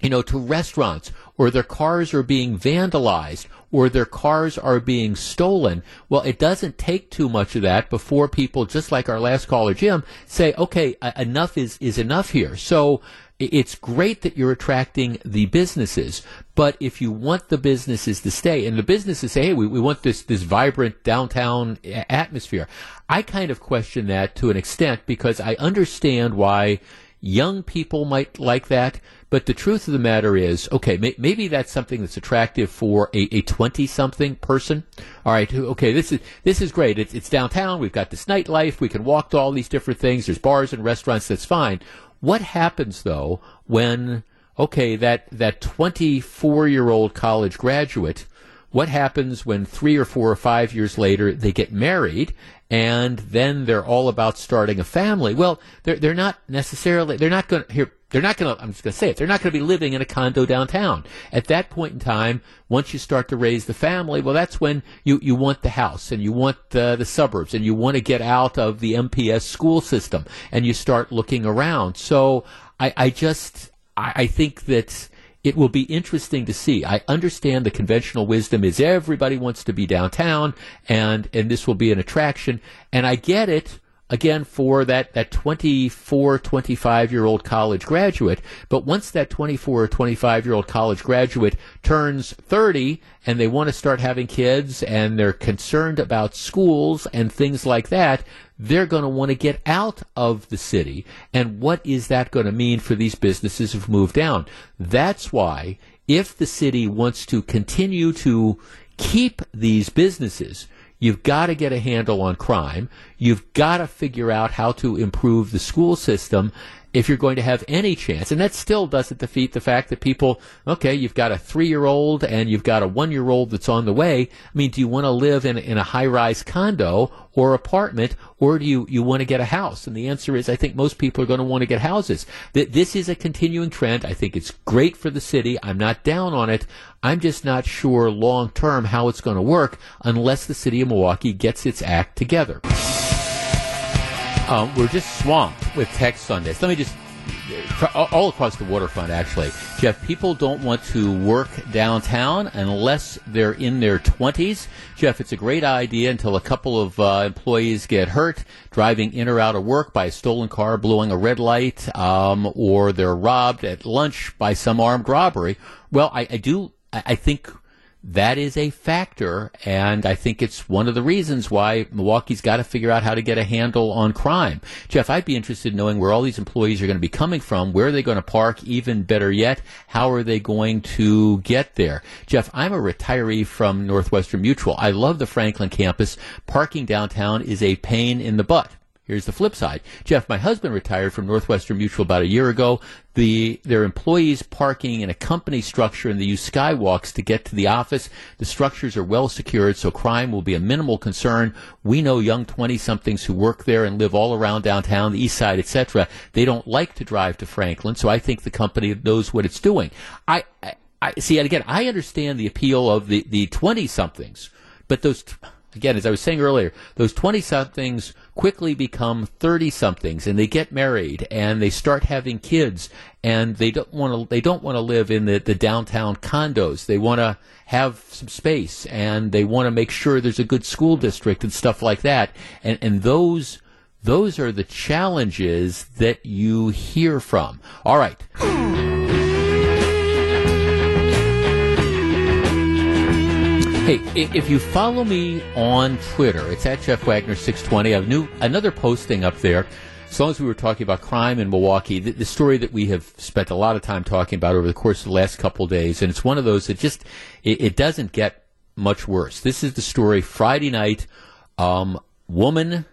you know, to restaurants, or their cars are being vandalized, or their cars are being stolen. Well, it doesn't take too much of that before people, just like our last caller, Jim, say, okay, uh, enough is, is enough here. So, it's great that you're attracting the businesses, but if you want the businesses to stay, and the businesses say, hey, we, we want this, this vibrant downtown atmosphere, I kind of question that to an extent because I understand why young people might like that, but the truth of the matter is, okay, may, maybe that's something that's attractive for a twenty-something person. All right, okay, this is this is great. It's, it's downtown. We've got this nightlife. We can walk to all these different things. There's bars and restaurants. That's fine. What happens though when okay that that twenty-four-year-old college graduate? What happens when three or four or five years later they get married and then they're all about starting a family. Well, they're they're not necessarily they're not going to here. They're not going to. I'm just going to say it. They're not going to be living in a condo downtown. At that point in time, once you start to raise the family, well, that's when you, you want the house and you want uh, the suburbs and you want to get out of the MPS school system and you start looking around. So I, I just I, I think that it will be interesting to see. I understand the conventional wisdom is everybody wants to be downtown and, and this will be an attraction. And I get it again for that, that 24, 25 year old college graduate. But once that 24 or 25 year old college graduate turns 30 and they want to start having kids and they're concerned about schools and things like that, they're going to want to get out of the city. And what is that going to mean for these businesses who've moved down? That's why if the city wants to continue to keep these businesses, You've got to get a handle on crime. You've got to figure out how to improve the school system if you're going to have any chance. And that still doesn't defeat the fact that people, okay, you've got a three year old and you've got a one year old that's on the way. I mean, do you want to live in, in a high rise condo or apartment or do you, you want to get a house? And the answer is I think most people are going to want to get houses. That this is a continuing trend. I think it's great for the city. I'm not down on it. I'm just not sure long term how it's going to work unless the city of Milwaukee gets its act together. Um, we're just swamped with texts on this. Let me just all across the waterfront, actually. Jeff, people don't want to work downtown unless they're in their 20s. Jeff, it's a great idea until a couple of uh, employees get hurt driving in or out of work by a stolen car, blowing a red light, um, or they're robbed at lunch by some armed robbery. Well, I, I do. I think that is a factor, and I think it's one of the reasons why Milwaukee's got to figure out how to get a handle on crime. Jeff, I'd be interested in knowing where all these employees are going to be coming from, where are they going to park, even better yet, how are they going to get there? Jeff, I'm a retiree from Northwestern Mutual. I love the Franklin campus. Parking downtown is a pain in the butt. Here's the flip side. Jeff, my husband retired from Northwestern Mutual about a year ago. The, their employees parking in a company structure and they use skywalks to get to the office. The structures are well secured, so crime will be a minimal concern. We know young 20 somethings who work there and live all around downtown, the east side, etc. They don't like to drive to Franklin, so I think the company knows what it's doing. I, I, I see, and again, I understand the appeal of the, the 20 somethings, but those, again, as I was saying earlier, those 20 somethings quickly become 30 somethings and they get married and they start having kids and they don't want to they don't want to live in the, the downtown condos they want to have some space and they want to make sure there's a good school district and stuff like that and and those those are the challenges that you hear from. All right. Hey, if you follow me on Twitter, it's at Jeff Wagner 620. I have new another posting up there. As long as we were talking about crime in Milwaukee, the, the, story that we have spent a lot of time talking about over the course of the last couple days, and it's one of those that just it, it doesn't get much worse. This is the story Friday night. Um, woman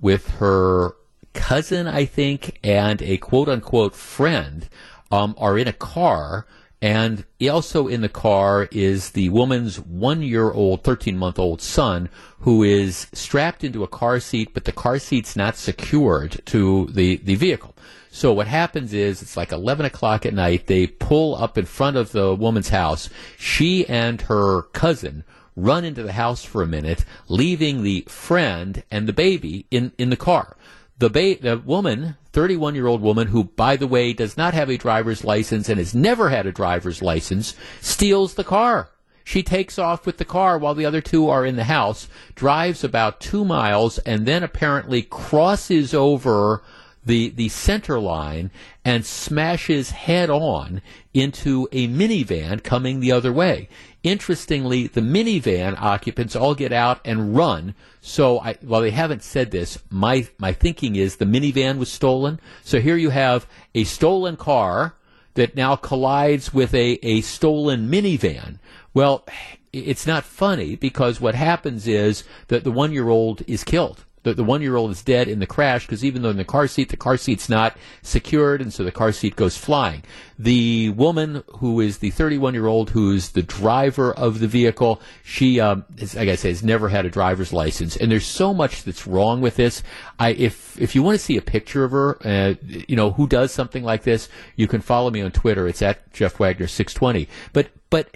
with her cousin, I think, and a quote unquote friend um, are in a car and also in the car is the woman's one year old, 13 month old son who is strapped into a car seat, but the car seat's not secured to the, the vehicle. So what happens is it's like 11 o'clock at night. They pull up in front of the woman's house. She and her cousin run into the house for a minute, leaving the friend and the baby in, in the car. The, ba- the woman, 31 year old woman, who, by the way, does not have a driver's license and has never had a driver's license, steals the car. She takes off with the car while the other two are in the house, drives about two miles, and then apparently crosses over the, the center line and smashes head on into a minivan coming the other way. Interestingly, the minivan occupants all get out and run. So I, while they haven't said this, my, my thinking is the minivan was stolen. So here you have a stolen car that now collides with a, a stolen minivan. Well, it's not funny because what happens is that the one year old is killed the, the one year old is dead in the crash because even though in the car seat, the car seat's not secured, and so the car seat goes flying. The woman who is the 31 year old, who's the driver of the vehicle, she, um, is, like I say, has never had a driver's license, and there's so much that's wrong with this. I, if if you want to see a picture of her, uh, you know who does something like this, you can follow me on Twitter. It's at Jeff Wagner 620. But but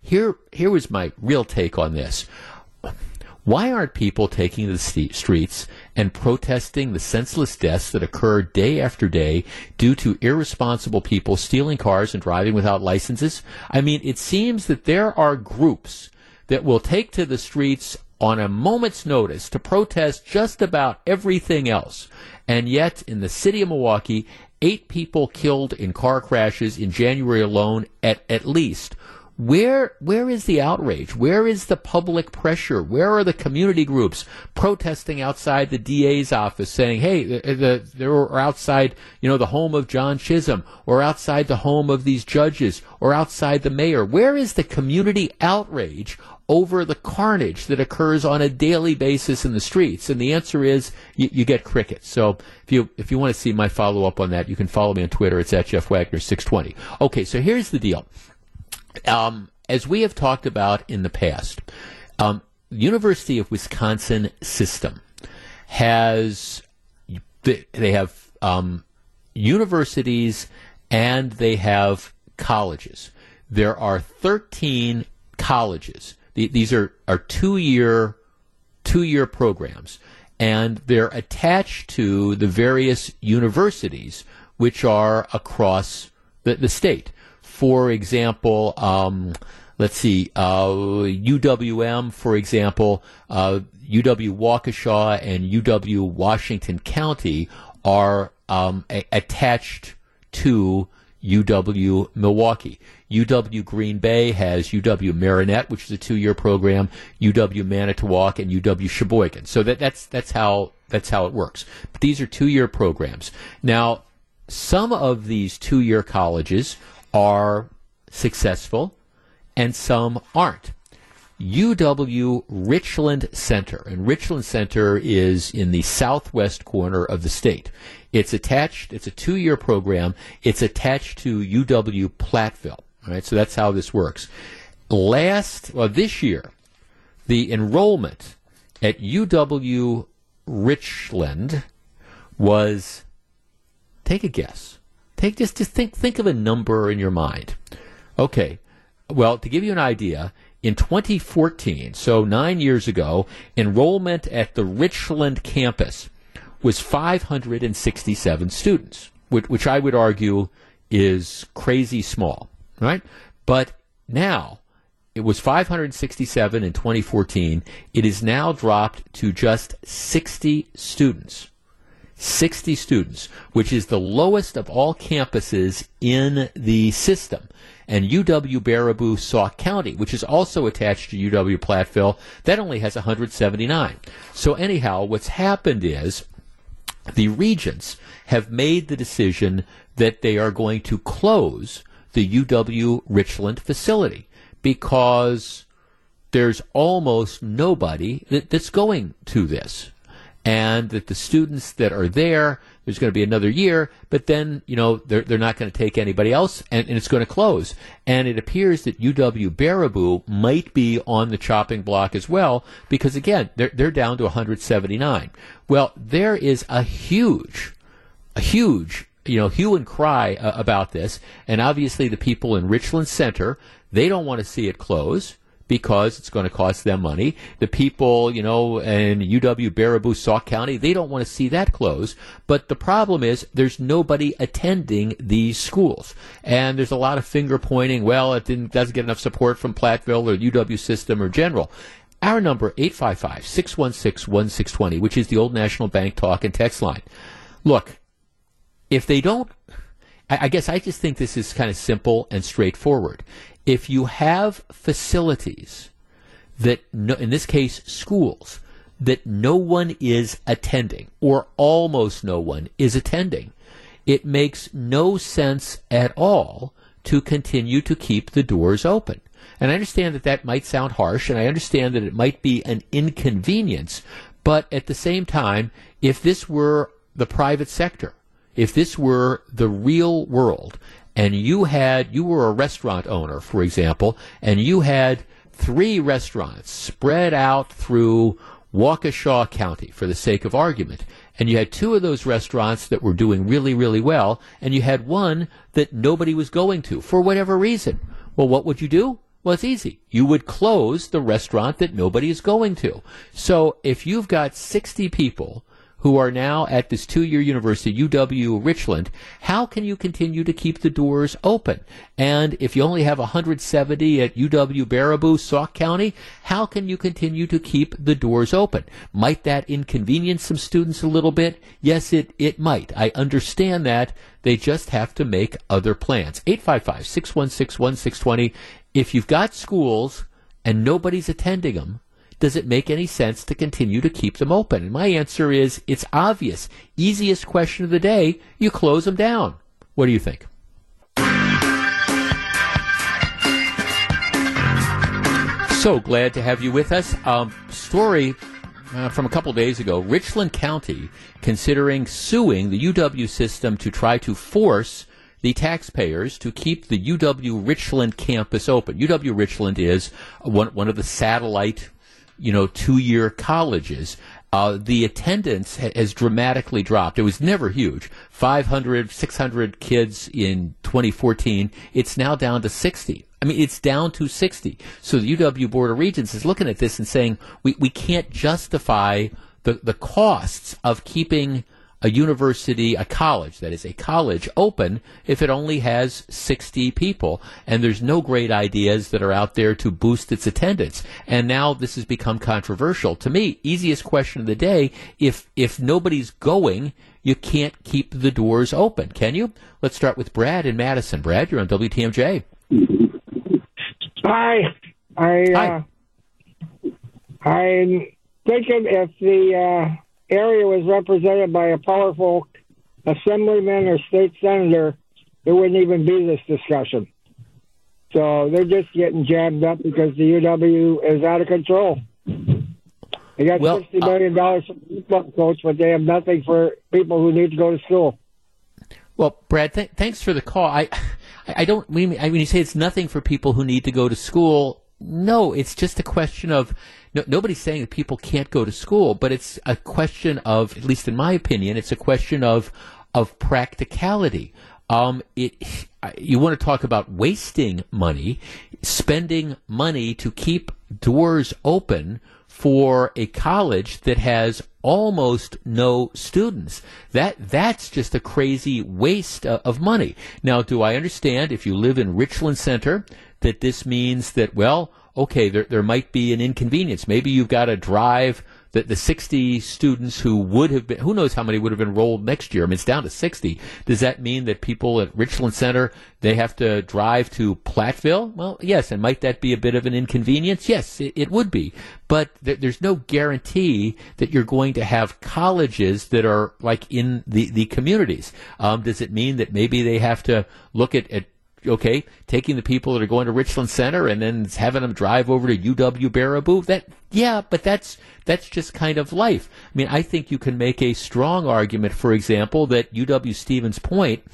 here here was my real take on this. Why aren't people taking to the streets and protesting the senseless deaths that occur day after day due to irresponsible people stealing cars and driving without licenses? I mean, it seems that there are groups that will take to the streets on a moment's notice to protest just about everything else. And yet, in the city of Milwaukee, eight people killed in car crashes in January alone at, at least where where is the outrage? Where is the public pressure? Where are the community groups protesting outside the DA's office, saying, "Hey, the, uh, the, they're outside, you know, the home of John Chisholm, or outside the home of these judges, or outside the mayor"? Where is the community outrage over the carnage that occurs on a daily basis in the streets? And the answer is you, you get crickets. So if you if you want to see my follow up on that, you can follow me on Twitter. It's at Jeff Wagner six twenty. Okay, so here's the deal. Um, as we have talked about in the past, um, University of Wisconsin system has they have um, universities and they have colleges. There are 13 colleges. These are, are two year two year programs, and they're attached to the various universities which are across the, the state for example, um, let's see, uh, UWM, for example, uh, UW Waukesha and UW Washington County are um, a- attached to UW Milwaukee. UW Green Bay has UW Marinette, which is a two-year program, UW Manitowoc, and UW Sheboygan. So that, that's that's how that's how it works. But these are two-year programs. Now, some of these two-year colleges are successful and some aren't. UW Richland Center, and Richland Center is in the southwest corner of the state. It's attached, it's a two year program, it's attached to UW Platteville. Right, so that's how this works. Last, well, this year, the enrollment at UW Richland was, take a guess, Take just just think think of a number in your mind. Okay. Well, to give you an idea, in 2014, so 9 years ago, enrollment at the Richland campus was 567 students, which, which I would argue is crazy small, right? But now it was 567 in 2014. It is now dropped to just 60 students 60 students, which is the lowest of all campuses in the system. And UW Baraboo Sauk County, which is also attached to UW Platteville, that only has 179. So anyhow, what's happened is the regents have made the decision that they are going to close the UW Richland facility because there's almost nobody that, that's going to this. And that the students that are there, there's going to be another year, but then, you know, they're, they're not going to take anybody else and, and it's going to close. And it appears that UW Baraboo might be on the chopping block as well because, again, they're, they're down to 179. Well, there is a huge, a huge you know, hue and cry uh, about this. And obviously, the people in Richland Center, they don't want to see it close because it's going to cost them money. The people, you know, in UW Baraboo, Sauk County, they don't want to see that close. But the problem is there's nobody attending these schools. And there's a lot of finger pointing, well, it didn't, doesn't get enough support from Platteville or UW system or general. Our number, 855-616-1620, which is the old National Bank talk and text line. Look, if they don't, I, I guess I just think this is kind of simple and straightforward. If you have facilities that, no, in this case, schools, that no one is attending, or almost no one is attending, it makes no sense at all to continue to keep the doors open. And I understand that that might sound harsh, and I understand that it might be an inconvenience, but at the same time, if this were the private sector, if this were the real world and you had you were a restaurant owner for example and you had three restaurants spread out through Waukesha County for the sake of argument and you had two of those restaurants that were doing really really well and you had one that nobody was going to for whatever reason well what would you do well, it's easy. You would close the restaurant that nobody is going to. So if you've got 60 people who are now at this two-year university, UW Richland, how can you continue to keep the doors open? And if you only have 170 at UW Baraboo, Sauk County, how can you continue to keep the doors open? Might that inconvenience some students a little bit? Yes, it, it might. I understand that. They just have to make other plans. 855-616-1620. If you've got schools and nobody's attending them, does it make any sense to continue to keep them open? And my answer is it's obvious. Easiest question of the day, you close them down. What do you think? So glad to have you with us. Um, story uh, from a couple days ago Richland County considering suing the UW system to try to force the taxpayers to keep the UW Richland campus open. UW Richland is one, one of the satellite you know, two year colleges, uh, the attendance ha- has dramatically dropped. It was never huge 500, 600 kids in 2014. It's now down to 60. I mean, it's down to 60. So the UW Board of Regents is looking at this and saying, we, we can't justify the, the costs of keeping a university, a college, that is a college open if it only has 60 people and there's no great ideas that are out there to boost its attendance. And now this has become controversial. To me, easiest question of the day, if, if nobody's going, you can't keep the doors open, can you? Let's start with Brad in Madison. Brad, you're on WTMJ. Hi. I, Hi. Uh, I'm thinking if the, uh, area was represented by a powerful assemblyman or state senator, there wouldn't even be this discussion. So they're just getting jammed up because the UW is out of control. They got Well, sixty million dollars for football coach, but they have nothing for people who need to go to school. Well, Brad, th- thanks for the call. I, I don't mean I mean you say it's nothing for people who need to go to school. No, it's just a question of no, nobody's saying that people can't go to school, but it's a question of, at least in my opinion, it's a question of of practicality. Um, it you want to talk about wasting money, spending money to keep doors open for a college that has almost no students. That that's just a crazy waste of, of money. Now, do I understand if you live in Richland Center that this means that well, okay, there there might be an inconvenience. Maybe you've got to drive the, the 60 students who would have been, who knows how many would have enrolled next year? I mean, it's down to 60. Does that mean that people at Richland Center, they have to drive to Platteville? Well, yes. And might that be a bit of an inconvenience? Yes, it, it would be. But th- there's no guarantee that you're going to have colleges that are like in the, the communities. Um, does it mean that maybe they have to look at, at okay, taking the people that are going to Richland Center and then having them drive over to UW Baraboo. That yeah, but that's that's just kind of life. I mean, I think you can make a strong argument, for example, that UW Stevens Point,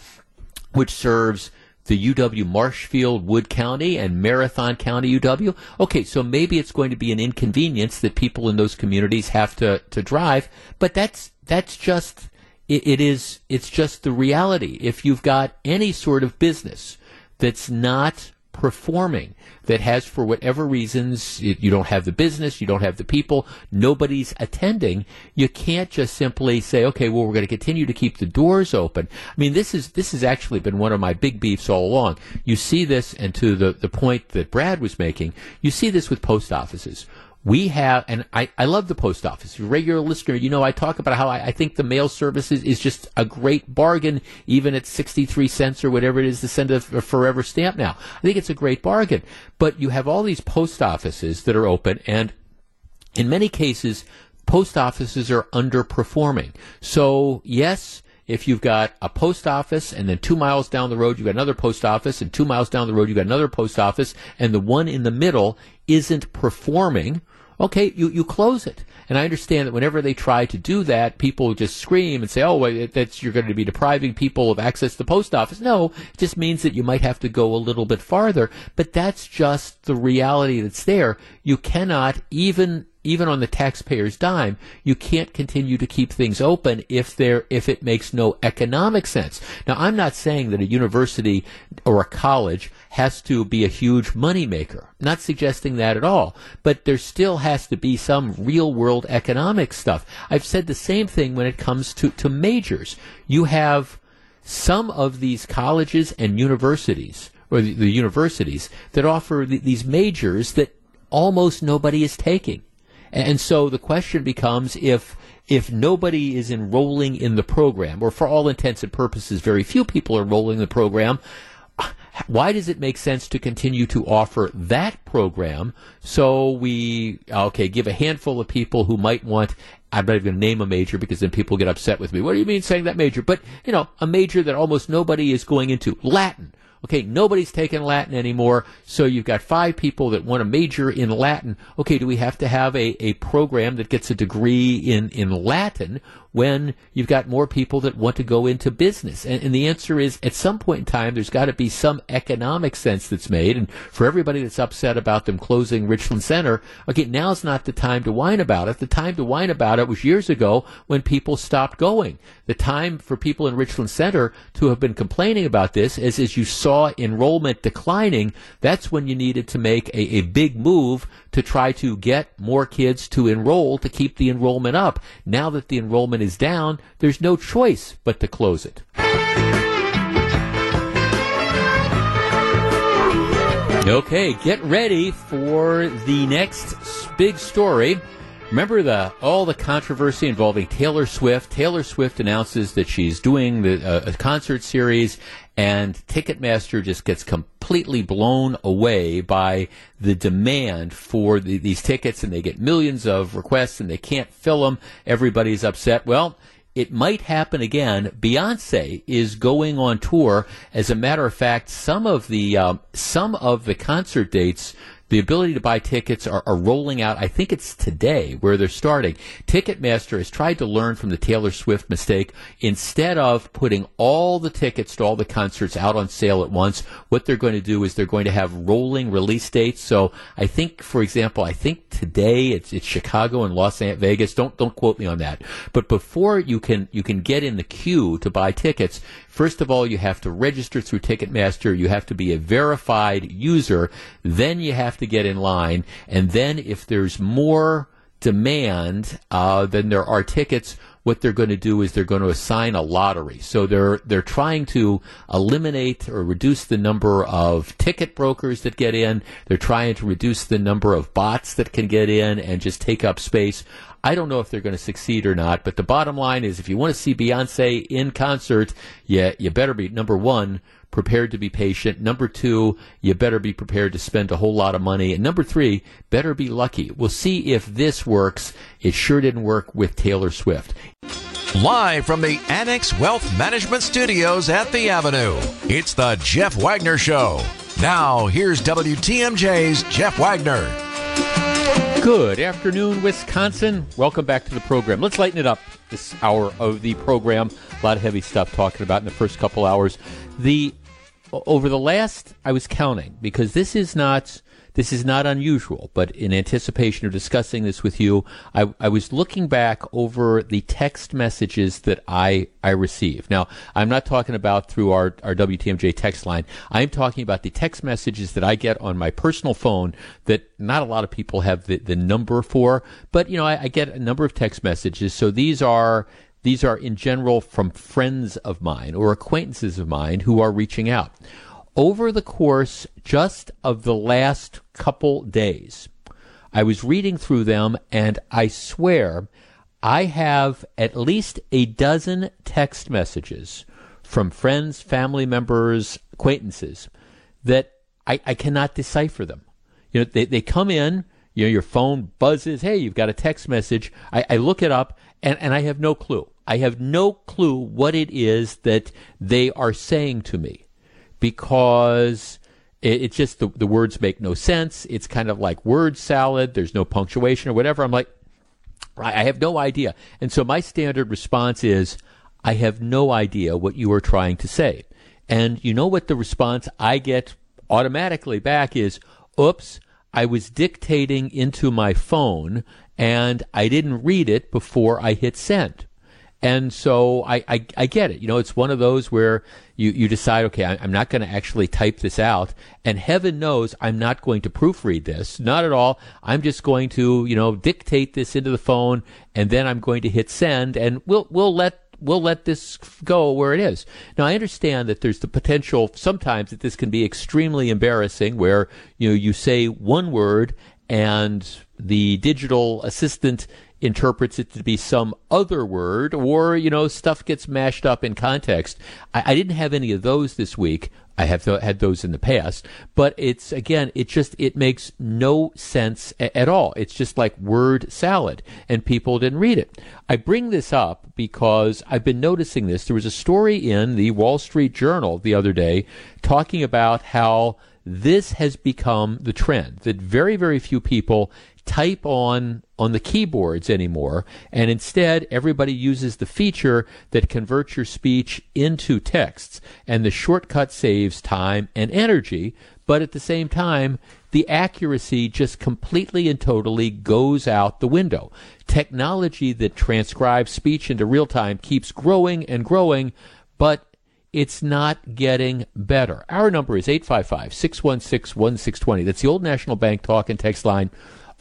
which serves the UW Marshfield, Wood County, and Marathon County UW. Okay, so maybe it's going to be an inconvenience that people in those communities have to, to drive, but that's that's just it, it is it's just the reality. If you've got any sort of business that's not performing that has for whatever reasons you don't have the business you don't have the people nobody's attending you can't just simply say okay well we're going to continue to keep the doors open. I mean this is this has actually been one of my big beefs all along. You see this and to the the point that brad was making you see this with post offices we have, and I, I love the post office. Regular listener, you know, I talk about how I, I think the mail service is, is, just a great bargain, even at 63 cents or whatever it is to send a, a forever stamp now. I think it's a great bargain. But you have all these post offices that are open, and in many cases, post offices are underperforming. So, yes, if you've got a post office and then two miles down the road you've got another post office and two miles down the road you've got another post office and the one in the middle isn't performing, okay, you, you close it. And I understand that whenever they try to do that, people just scream and say, oh, well, that's, you're going to be depriving people of access to the post office. No, it just means that you might have to go a little bit farther. But that's just the reality that's there. You cannot even even on the taxpayer's dime, you can't continue to keep things open if there if it makes no economic sense. Now, I'm not saying that a university or a college has to be a huge moneymaker. Not suggesting that at all. But there still has to be some real world economic stuff. I've said the same thing when it comes to, to majors. You have some of these colleges and universities, or the, the universities, that offer the, these majors that almost nobody is taking. And so the question becomes if if nobody is enrolling in the program, or for all intents and purposes, very few people are enrolling in the program, why does it make sense to continue to offer that program so we okay give a handful of people who might want I'm not even going to name a major because then people get upset with me. What do you mean saying that major? But you know, a major that almost nobody is going into Latin Okay, nobody's taking Latin anymore, so you've got five people that want to major in Latin. Okay, do we have to have a, a program that gets a degree in, in Latin when you've got more people that want to go into business? And, and the answer is at some point in time, there's got to be some economic sense that's made. And for everybody that's upset about them closing Richland Center, okay, now's not the time to whine about it. The time to whine about it was years ago when people stopped going. The time for people in Richland Center to have been complaining about this is as you saw enrollment declining, that's when you needed to make a, a big move to try to get more kids to enroll to keep the enrollment up. Now that the enrollment is down, there's no choice but to close it. Okay, get ready for the next big story. Remember the all the controversy involving Taylor Swift. Taylor Swift announces that she's doing the, uh, a concert series and Ticketmaster just gets completely blown away by the demand for the, these tickets, and they get millions of requests, and they can't fill them. Everybody's upset. Well, it might happen again. Beyonce is going on tour. As a matter of fact, some of the um, some of the concert dates the ability to buy tickets are, are, rolling out. I think it's today where they're starting. Ticketmaster has tried to learn from the Taylor Swift mistake. Instead of putting all the tickets to all the concerts out on sale at once, what they're going to do is they're going to have rolling release dates. So I think, for example, I think today it's, it's Chicago and Las Vegas. Don't don't quote me on that. But before you can you can get in the queue to buy tickets, First of all, you have to register through Ticketmaster. You have to be a verified user. Then you have to get in line. And then if there's more demand uh, than there are tickets, what they're going to do is they're going to assign a lottery. So they're they're trying to eliminate or reduce the number of ticket brokers that get in. They're trying to reduce the number of bots that can get in and just take up space. I don't know if they're going to succeed or not, but the bottom line is if you want to see Beyonce in concert, yeah, you better be number one, prepared to be patient. Number two, you better be prepared to spend a whole lot of money. And number three, better be lucky. We'll see if this works. It sure didn't work with Taylor Swift. Live from the Annex Wealth Management Studios at the Avenue, it's the Jeff Wagner Show. Now, here's WTMJ's Jeff Wagner. Good afternoon, Wisconsin. Welcome back to the program. Let's lighten it up this hour of the program. A lot of heavy stuff talking about in the first couple hours. The over the last, I was counting because this is not this is not unusual, but in anticipation of discussing this with you, I, I, was looking back over the text messages that I, I received. Now, I'm not talking about through our, our WTMJ text line. I'm talking about the text messages that I get on my personal phone that not a lot of people have the, the number for, but you know, I, I get a number of text messages. So these are, these are in general from friends of mine or acquaintances of mine who are reaching out over the course just of the last couple days, I was reading through them and I swear I have at least a dozen text messages from friends, family members, acquaintances that I, I cannot decipher them. You know, they, they come in, you know, your phone buzzes, hey, you've got a text message. I, I look it up and, and I have no clue. I have no clue what it is that they are saying to me because it, it's just the, the words make no sense. It's kind of like word salad. There's no punctuation or whatever. I'm like, I have no idea. And so my standard response is, I have no idea what you are trying to say. And you know what the response I get automatically back is, oops, I was dictating into my phone and I didn't read it before I hit send. And so I, I, I, get it. You know, it's one of those where you, you decide, okay, I'm not going to actually type this out. And heaven knows I'm not going to proofread this. Not at all. I'm just going to, you know, dictate this into the phone and then I'm going to hit send and we'll, we'll let we'll let this go where it is. Now, I understand that there's the potential sometimes that this can be extremely embarrassing where, you know, you say one word and the digital assistant interprets it to be some other word, or, you know, stuff gets mashed up in context. I, I didn't have any of those this week. I have th- had those in the past, but it's again, it just it makes no sense a- at all. It's just like word salad, and people didn't read it. I bring this up because I've been noticing this. There was a story in the Wall Street Journal the other day talking about how this has become the trend that very very few people type on on the keyboards anymore and instead everybody uses the feature that converts your speech into texts and the shortcut saves time and energy but at the same time the accuracy just completely and totally goes out the window technology that transcribes speech into real time keeps growing and growing but it's not getting better. Our number is 855 616 1620. That's the old National Bank talk and text line.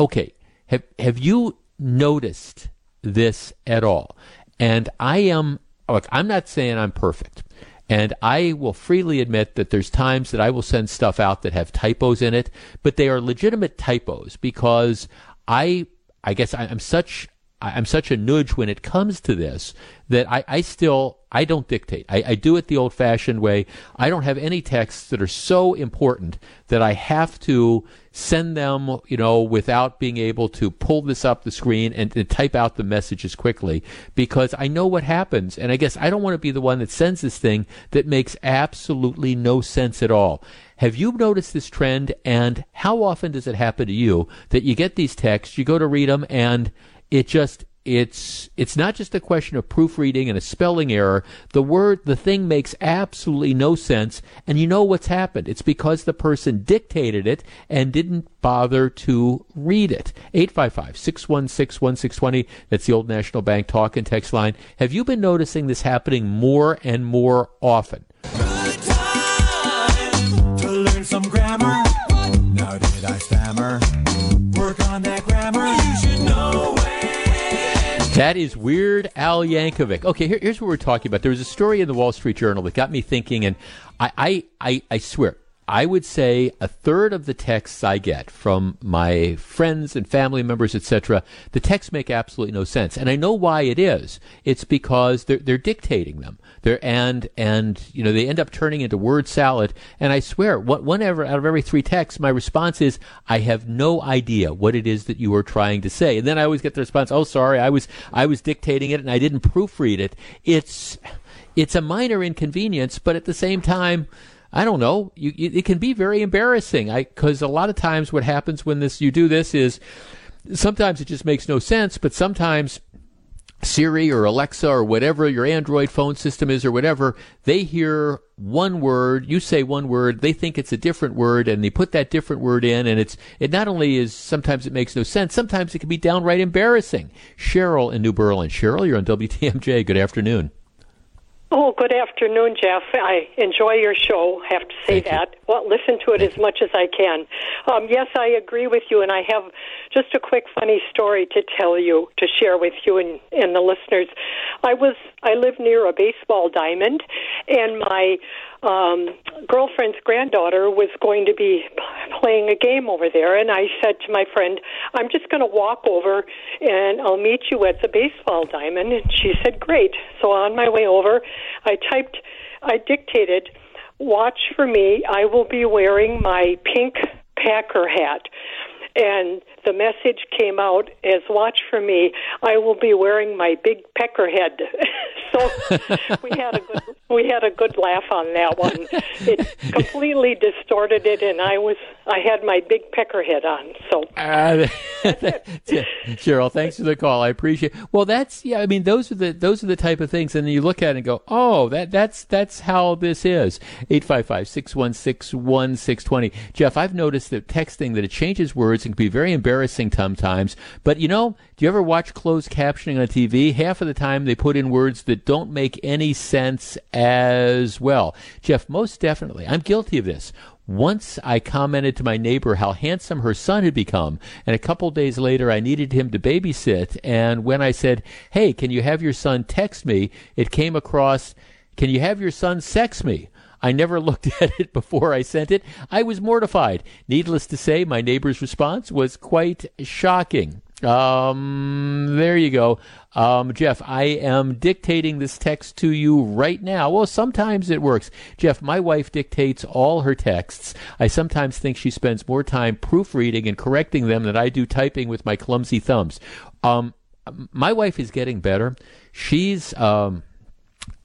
Okay, have have you noticed this at all? And I am look, I'm not saying I'm perfect. And I will freely admit that there's times that I will send stuff out that have typos in it, but they are legitimate typos because I I guess I'm such I'm such a nudge when it comes to this that I, I still I don't dictate. I, I do it the old fashioned way. I don't have any texts that are so important that I have to send them, you know, without being able to pull this up the screen and, and type out the messages quickly because I know what happens. And I guess I don't want to be the one that sends this thing that makes absolutely no sense at all. Have you noticed this trend? And how often does it happen to you that you get these texts, you go to read them, and it just it's it's not just a question of proofreading and a spelling error. The word the thing makes absolutely no sense, and you know what's happened. It's because the person dictated it and didn't bother to read it. 855-616-1620. That's the old National Bank talk and text line. Have you been noticing this happening more and more often? some grammar. Now did I stammer? That is Weird Al Yankovic. Okay, here, here's what we're talking about. There was a story in the Wall Street Journal that got me thinking, and I, I, I, I swear, I would say a third of the texts I get from my friends and family members, etc., the texts make absolutely no sense, and I know why it is. It's because they're they're dictating them. They're and and you know they end up turning into word salad. And I swear, what one ever out of every three texts, my response is, I have no idea what it is that you are trying to say. And then I always get the response, Oh, sorry, I was I was dictating it and I didn't proofread it. It's it's a minor inconvenience, but at the same time I don't know. You, it can be very embarrassing. because a lot of times what happens when this you do this is sometimes it just makes no sense, but sometimes Siri or Alexa or whatever your Android phone system is or whatever, they hear one word, you say one word, they think it's a different word and they put that different word in and it's it not only is sometimes it makes no sense, sometimes it can be downright embarrassing. Cheryl in New Berlin. Cheryl, you're on WTMJ. Good afternoon. Oh, good afternoon, Jeff. I enjoy your show. Have to say Thank that. Well, listen to it Thank as much as I can. Um, yes, I agree with you, and I have just a quick funny story to tell you to share with you and, and the listeners. I was I live near a baseball diamond, and my um, girlfriend's granddaughter was going to be playing a game over there, and I said to my friend, "I'm just going to walk over and I'll meet you at the baseball diamond." And she said, "Great." So on my way over, I typed, I dictated, "Watch for me. I will be wearing my pink Packer hat." and the message came out as watch for me. I will be wearing my big pecker head. [laughs] So we had a good we had a good laugh on that one. It [laughs] completely distorted it and i was i had my big pecker head on so. Uh, [laughs] cheryl thanks for the call. I appreciate It. well that's yeah i mean those are the those are the type of things and you look at it and go oh that that's that's how this is. 855-616-1620 jeff i've noticed that texting that it changes words and can be very embarrassing sometimes. But you know, do you ever watch closed captioning on TV? Half of the time they put in words that don't make any sense as well. Jeff, most definitely. I'm guilty of this. Once I commented to my neighbor how handsome her son had become, and a couple days later I needed him to babysit. And when I said, Hey, can you have your son text me? It came across, Can you have your son sex me? I never looked [laughs] at it before I sent it. I was mortified. Needless to say, my neighbor's response was quite shocking. Um, there you go. Um, Jeff, I am dictating this text to you right now. Well, sometimes it works. Jeff, my wife dictates all her texts. I sometimes think she spends more time proofreading and correcting them than I do typing with my clumsy thumbs. Um, my wife is getting better. She's, um,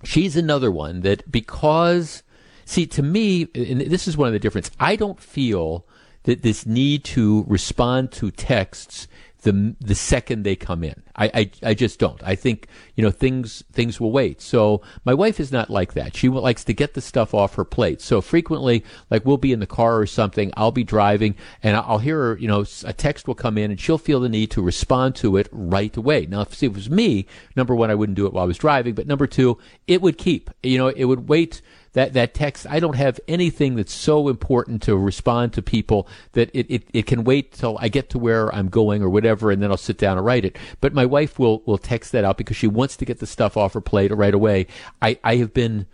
she's another one that because See, to me, and this is one of the difference. I don't feel that this need to respond to texts the the second they come in. I, I, I just don't. I think you know things things will wait. So my wife is not like that. She likes to get the stuff off her plate. So frequently, like we'll be in the car or something, I'll be driving, and I'll hear her. You know, a text will come in, and she'll feel the need to respond to it right away. Now, if it was me, number one, I wouldn't do it while I was driving, but number two, it would keep. You know, it would wait that, that text, I don't have anything that's so important to respond to people that it, it, it can wait till I get to where I'm going or whatever, and then I'll sit down and write it. But my wife will, will text that out because she wants to get the stuff off her plate right away. I, I have been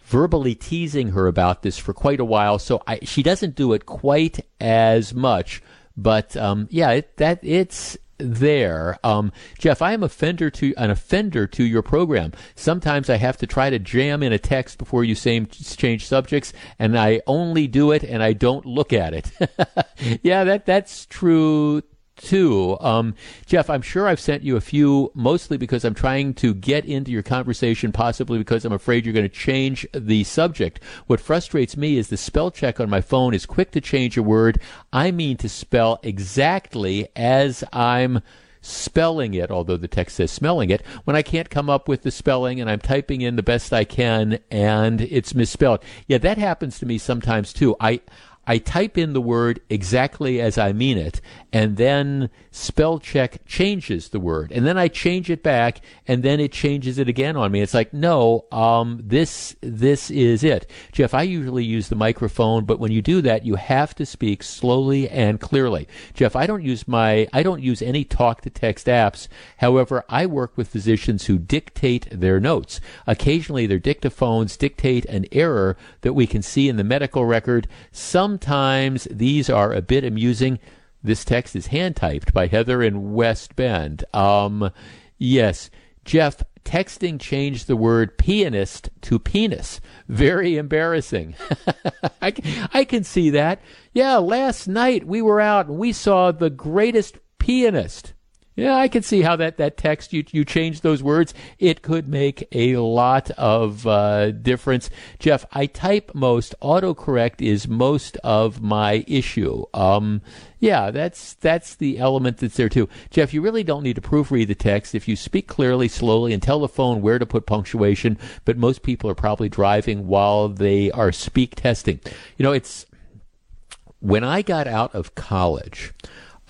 verbally teasing her about this for quite a while, so I, she doesn't do it quite as much. But um, yeah, it, that it's there. Um, Jeff, I am offender to an offender to your program. Sometimes I have to try to jam in a text before you say change subjects, and I only do it and I don't look at it. [laughs] yeah, that that's true too. Um, Jeff, I'm sure I've sent you a few, mostly because I'm trying to get into your conversation, possibly because I'm afraid you're going to change the subject. What frustrates me is the spell check on my phone is quick to change a word. I mean to spell exactly as I'm spelling it, although the text says smelling it, when I can't come up with the spelling and I'm typing in the best I can and it's misspelled. Yeah, that happens to me sometimes too. I I type in the word exactly as I mean it, and then spell check changes the word, and then I change it back, and then it changes it again on me. It's like, no, um, this this is it, Jeff. I usually use the microphone, but when you do that, you have to speak slowly and clearly. Jeff, I don't use my I don't use any talk to text apps. However, I work with physicians who dictate their notes. Occasionally, their dictaphones dictate an error that we can see in the medical record. Sometimes these are a bit amusing. This text is hand typed by Heather in West Bend. Um, yes, Jeff, texting changed the word pianist to penis. Very embarrassing. [laughs] I, I can see that. Yeah, last night we were out and we saw the greatest pianist. Yeah, I can see how that, that text, you, you change those words. It could make a lot of uh, difference. Jeff, I type most. Autocorrect is most of my issue. Um, yeah, that's that's the element that's there too. Jeff, you really don't need to proofread the text if you speak clearly, slowly, and tell the phone where to put punctuation. But most people are probably driving while they are speak testing. You know, it's when I got out of college.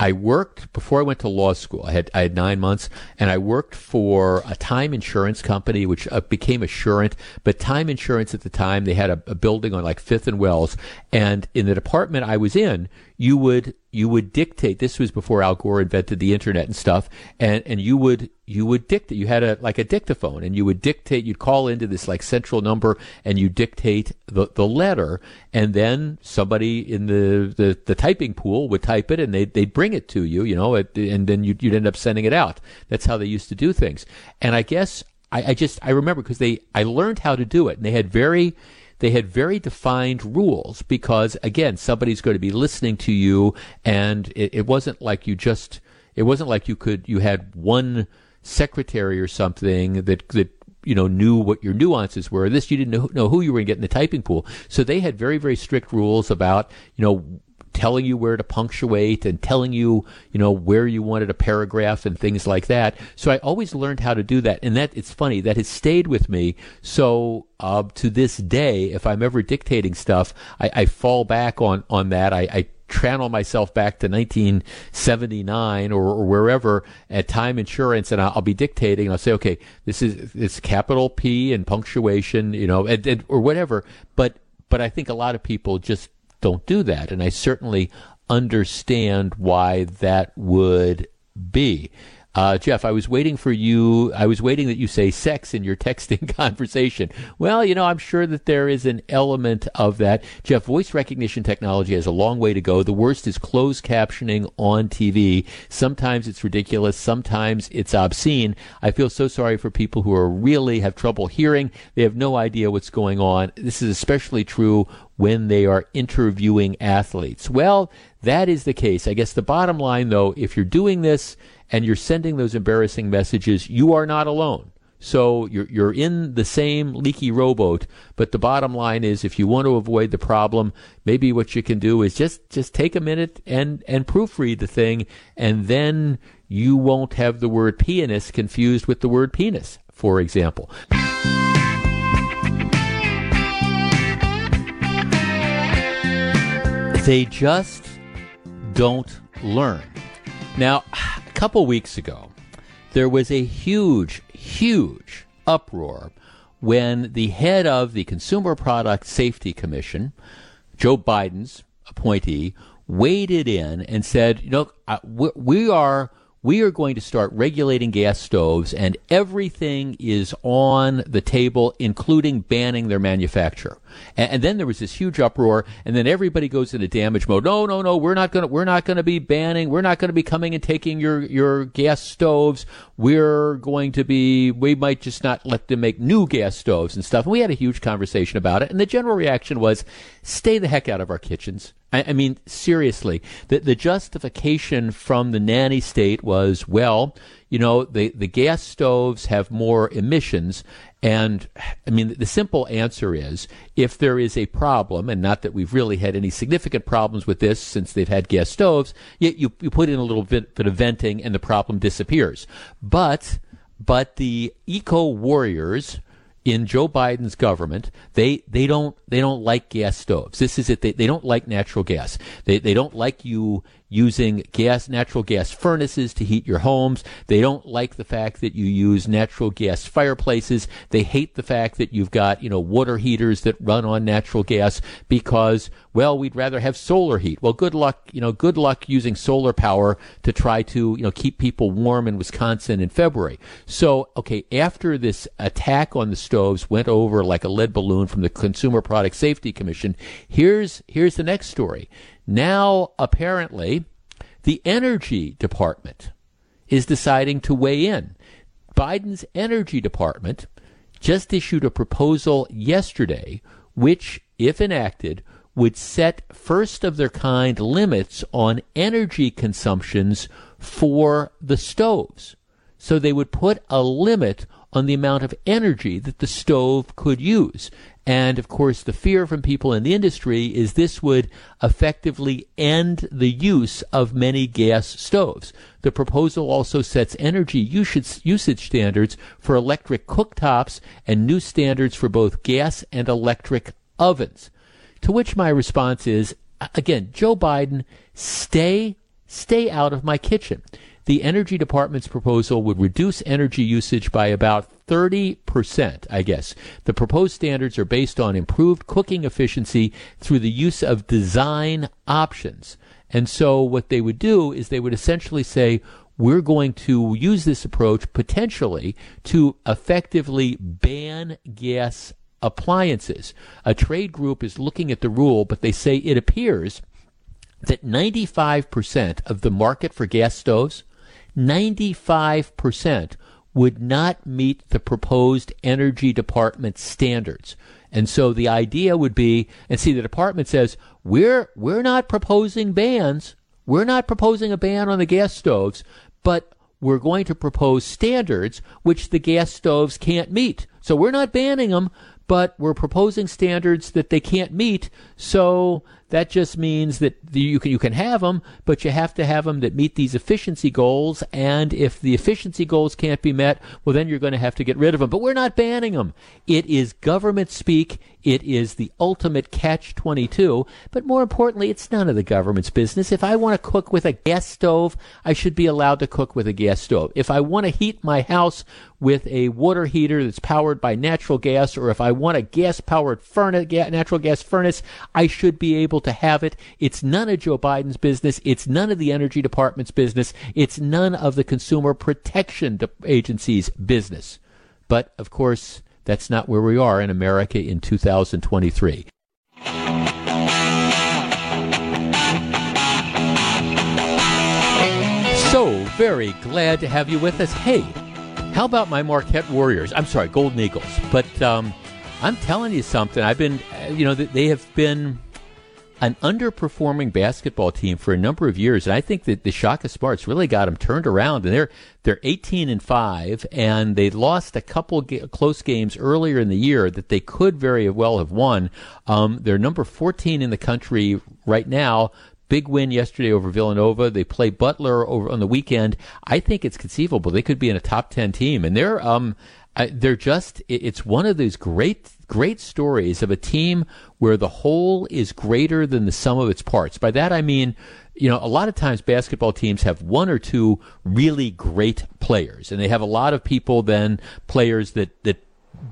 I worked before I went to law school. I had I had nine months, and I worked for a time insurance company, which uh, became Assurant. But time insurance at the time, they had a, a building on like Fifth and Wells, and in the department I was in, you would you would dictate. This was before Al Gore invented the internet and stuff, and and you would you would dictate. You had a like a dictaphone, and you would dictate. You'd call into this like central number, and you dictate the the letter, and then somebody in the the, the typing pool would type it, and they they'd bring it to you, you know, and then you'd, you'd end up sending it out. That's how they used to do things. And I guess I, I just I remember because they I learned how to do it, and they had very they had very defined rules because again, somebody's going to be listening to you, and it, it wasn't like you just it wasn't like you could you had one secretary or something that that you know knew what your nuances were. This you didn't know, know who you were going to get in the typing pool. So they had very very strict rules about you know telling you where to punctuate and telling you, you know, where you wanted a paragraph and things like that. So I always learned how to do that. And that, it's funny, that has stayed with me. So, uh, to this day, if I'm ever dictating stuff, I, I fall back on, on that. I, I channel myself back to 1979 or, or, wherever at time insurance and I'll, be dictating I'll say okay this is it's capital P and punctuation you know and, and, or whatever but but I think a lot of people just don't do that. And I certainly understand why that would be. Uh, Jeff, I was waiting for you. I was waiting that you say sex in your texting [laughs] conversation. Well, you know, I'm sure that there is an element of that. Jeff, voice recognition technology has a long way to go. The worst is closed captioning on TV. Sometimes it's ridiculous. Sometimes it's obscene. I feel so sorry for people who are really have trouble hearing. They have no idea what's going on. This is especially true when they are interviewing athletes. Well, that is the case. I guess the bottom line, though, if you're doing this, and you're sending those embarrassing messages, you are not alone. So you're you're in the same leaky rowboat, but the bottom line is if you want to avoid the problem, maybe what you can do is just just take a minute and and proofread the thing and then you won't have the word pianist confused with the word penis, for example. They just don't learn. Now, couple weeks ago, there was a huge, huge uproar when the head of the Consumer Product Safety Commission, Joe Biden's appointee, waded in and said, you know, we are we are going to start regulating gas stoves and everything is on the table, including banning their manufacture. And, and, then there was this huge uproar, and then everybody goes into damage mode. No, no, no, we're not going to, we're not going to be banning, we're not going to be coming and taking your, your gas stoves. We're going to be, we might just not let them make new gas stoves and stuff. And we had a huge conversation about it, and the general reaction was, stay the heck out of our kitchens. I, I mean, seriously, the, the justification from the nanny state was, well, you know, the, the gas stoves have more emissions. And I mean, the simple answer is if there is a problem, and not that we've really had any significant problems with this since they've had gas stoves, you, you, you put in a little bit, bit of venting and the problem disappears. But, but the eco warriors, in Joe Biden's government, they they don't they don't like gas stoves. This is it. They, they don't like natural gas. They they don't like you using gas natural gas furnaces to heat your homes. They don't like the fact that you use natural gas fireplaces. They hate the fact that you've got, you know, water heaters that run on natural gas because well, we'd rather have solar heat. Well, good luck, you know, good luck using solar power to try to, you know, keep people warm in Wisconsin in February. So, okay, after this attack on the stoves went over like a lead balloon from the Consumer Product Safety Commission, here's here's the next story. Now, apparently, the Energy Department is deciding to weigh in. Biden's Energy Department just issued a proposal yesterday, which, if enacted, would set first of their kind limits on energy consumptions for the stoves. So they would put a limit on the amount of energy that the stove could use. And of course, the fear from people in the industry is this would effectively end the use of many gas stoves. The proposal also sets energy usage, standards for electric cooktops and new standards for both gas and electric ovens. To which my response is, again, Joe Biden, stay, stay out of my kitchen the Energy Department's proposal would reduce energy usage by about 30%, I guess. The proposed standards are based on improved cooking efficiency through the use of design options. And so what they would do is they would essentially say, we're going to use this approach potentially to effectively ban gas appliances. A trade group is looking at the rule, but they say it appears that 95% of the market for gas stoves 95% would not meet the proposed Energy Department standards. And so the idea would be, and see, the department says, we're, we're not proposing bans. We're not proposing a ban on the gas stoves, but we're going to propose standards which the gas stoves can't meet. So we're not banning them, but we're proposing standards that they can't meet. So that just means that you can you can have them, but you have to have them that meet these efficiency goals. And if the efficiency goals can't be met, well, then you're going to have to get rid of them. But we're not banning them. It is government speak. It is the ultimate catch 22. But more importantly, it's none of the government's business. If I want to cook with a gas stove, I should be allowed to cook with a gas stove. If I want to heat my house with a water heater that's powered by natural gas, or if I want a gas powered furnace, natural gas furnace, I should be able to have it. It's none of Joe Biden's business. It's none of the Energy Department's business. It's none of the Consumer Protection Agency's business. But of course, that's not where we are in America in 2023. So very glad to have you with us. Hey, how about my Marquette Warriors? I'm sorry, Golden Eagles. But um, I'm telling you something. I've been, uh, you know, they have been an underperforming basketball team for a number of years, and I think that the Shaka Smarts really got them turned around. And they're they're 18 and five, and they lost a couple close games earlier in the year that they could very well have won. Um, they're number 14 in the country right now, Big win yesterday over Villanova. They play Butler over on the weekend. I think it's conceivable they could be in a top ten team, and they're um they're just it's one of those great great stories of a team where the whole is greater than the sum of its parts. By that I mean, you know, a lot of times basketball teams have one or two really great players, and they have a lot of people then players that that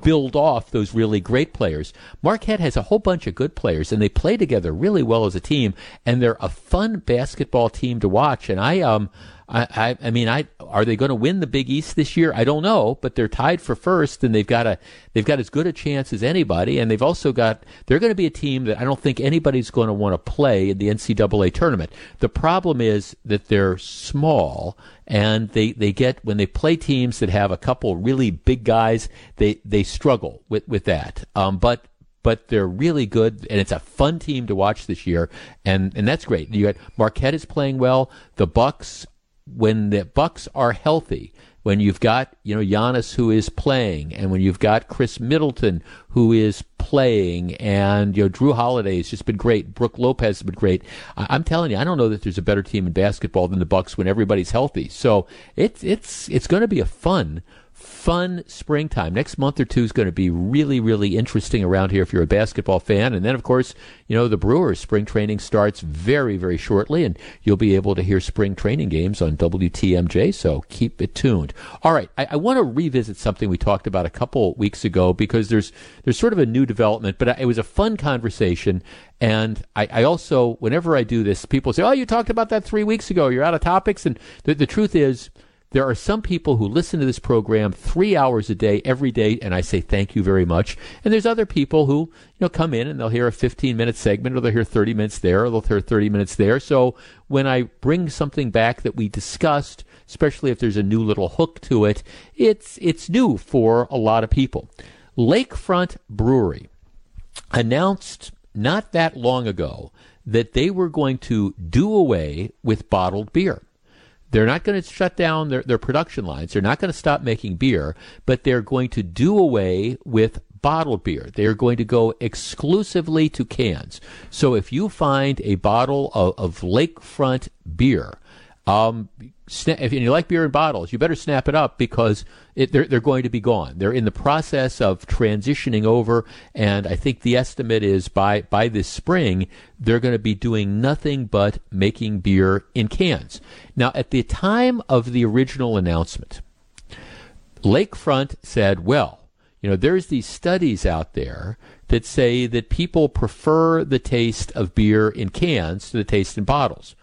build off those really great players. Marquette has a whole bunch of good players, and they play together really well as a team, and they're a fun basketball team to watch. And I um I, I, I mean, I are they going to win the Big East this year? I don't know, but they're tied for first, and they've got a they've got as good a chance as anybody, and they've also got they're going to be a team that I don't think anybody's going to want to play in the NCAA tournament. The problem is that they're small, and they they get when they play teams that have a couple really big guys, they they struggle with with that. Um, but but they're really good, and it's a fun team to watch this year, and and that's great. You got Marquette is playing well. The Bucks when the Bucks are healthy, when you've got you know Giannis who is playing, and when you've got Khris Middleton who is playing, and you know Jrue Holiday has just been great. Brook Lopez has been great. I- am telling you, I don't know that there's a better team in basketball than the Bucks when everybody's healthy. So it's it's it's going to be a fun fun springtime. Next month or two is going to be really, really interesting around here if you're a basketball fan. And then, of course, you know, the Brewers spring training starts very, very shortly, and you'll be able to hear spring training games on WTMJ. So keep it tuned. All right, I, I want to revisit something we talked about a couple weeks ago because there's there's sort of a new development, but it was a fun conversation. And I, I also, whenever I do this, people say, "Oh, you talked about that three weeks ago. You're out of topics." And the, the truth is there are some people who listen to this program three hours a day, every day, and I say thank you very much. And there's other people who, you know, come in and they'll hear a 15 minute segment or they'll hear 30 minutes there or they'll hear 30 minutes there. So when I bring something back that we discussed, especially if there's a new little hook to it, it's, it's new for a lot of people. Lakefront Brewery announced not that long ago that they were going to do away with bottled beer. They're not going to shut down their, their production lines. They're not going to stop making beer, but they're going to do away with bottled beer. They are going to go exclusively to cans. So if you find a bottle of, of lakefront beer, um, if you like beer in bottles, you better snap it up because it, they're, they're going to be gone. They're in the process of transitioning over, and I think the estimate is by, by this spring, they're going to be doing nothing but making beer in cans. Now, at the time of the original announcement, Lakefront said, well, you know, there's these studies out there that say that people prefer the taste of beer in cans to the taste in bottles.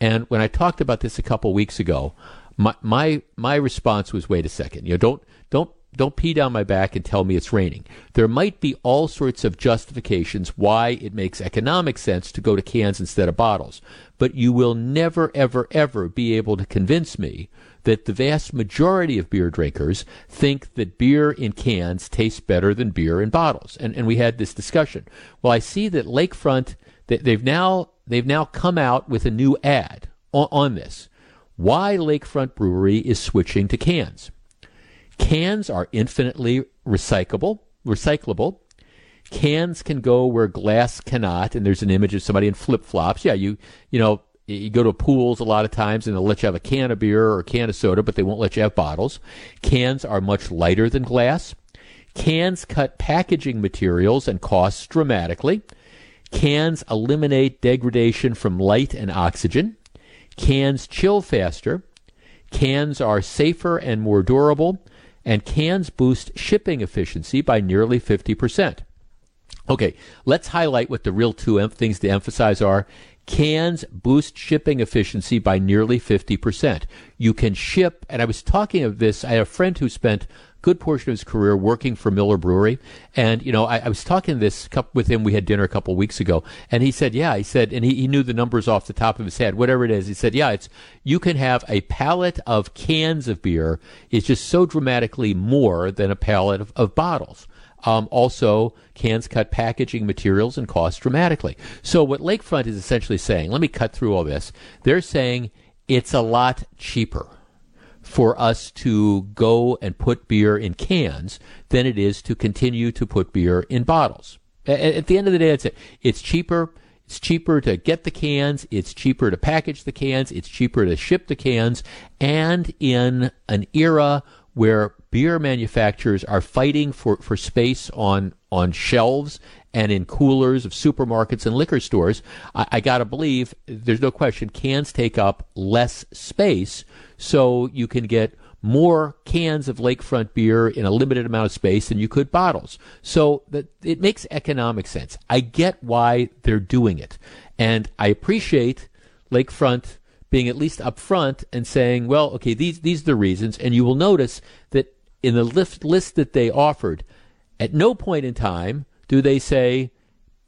And when I talked about this a couple weeks ago, my my my response was, wait a second, you know, don't don't don't pee down my back and tell me it's raining. There might be all sorts of justifications why it makes economic sense to go to cans instead of bottles. But you will never, ever, ever be able to convince me that the vast majority of beer drinkers think that beer in cans tastes better than beer in bottles. And, and we had this discussion. Well, I see that Lakefront, they've now they've now come out with a new ad on, on this. Why Lakefront Brewery is switching to cans. Cans are infinitely recyclable, recyclable. Cans can go where glass cannot, and there's an image of somebody in flip flops. Yeah, you you know you go to pools a lot of times and they'll let you have a can of beer or a can of soda, but they won't let you have bottles. Cans are much lighter than glass. Cans cut packaging materials and costs dramatically. Cans eliminate degradation from light and oxygen. Cans chill faster. Cans are safer and more durable. And cans boost shipping efficiency by nearly 50%. Okay, let's highlight what the real two em- things to emphasize are. Cans boost shipping efficiency by nearly 50%. You can ship, and I was talking of this, I had a friend who spent good portion of his career working for Miller Brewery. And, you know, I, I was talking this with him. We had dinner a couple weeks ago. And he said, yeah, he said, and he, he knew the numbers off the top of his head, whatever it is. He said, yeah, it's, you can have a pallet of cans of beer is just so dramatically more than a pallet of, of bottles. Um, also, cans cut packaging materials and cost dramatically. So, what Lakefront is essentially saying, let me cut through all this. They're saying it's a lot cheaper for us to go and put beer in cans than it is to continue to put beer in bottles. At, the end of the day, it's it's cheaper. It's cheaper to get the cans. It's cheaper to package the cans. It's cheaper to ship the cans. And in an era where beer manufacturers are fighting for, for space on on shelves and in coolers of supermarkets and liquor stores, I, I got to believe there's no question cans take up less space so you can get more cans of lakefront beer in a limited amount of space than you could bottles. So that it makes economic sense. I get why they're doing it. And I appreciate lakefront being at least upfront and saying, well, okay, these these are the reasons. And you will notice that in the list list that they offered, at no point in time do they say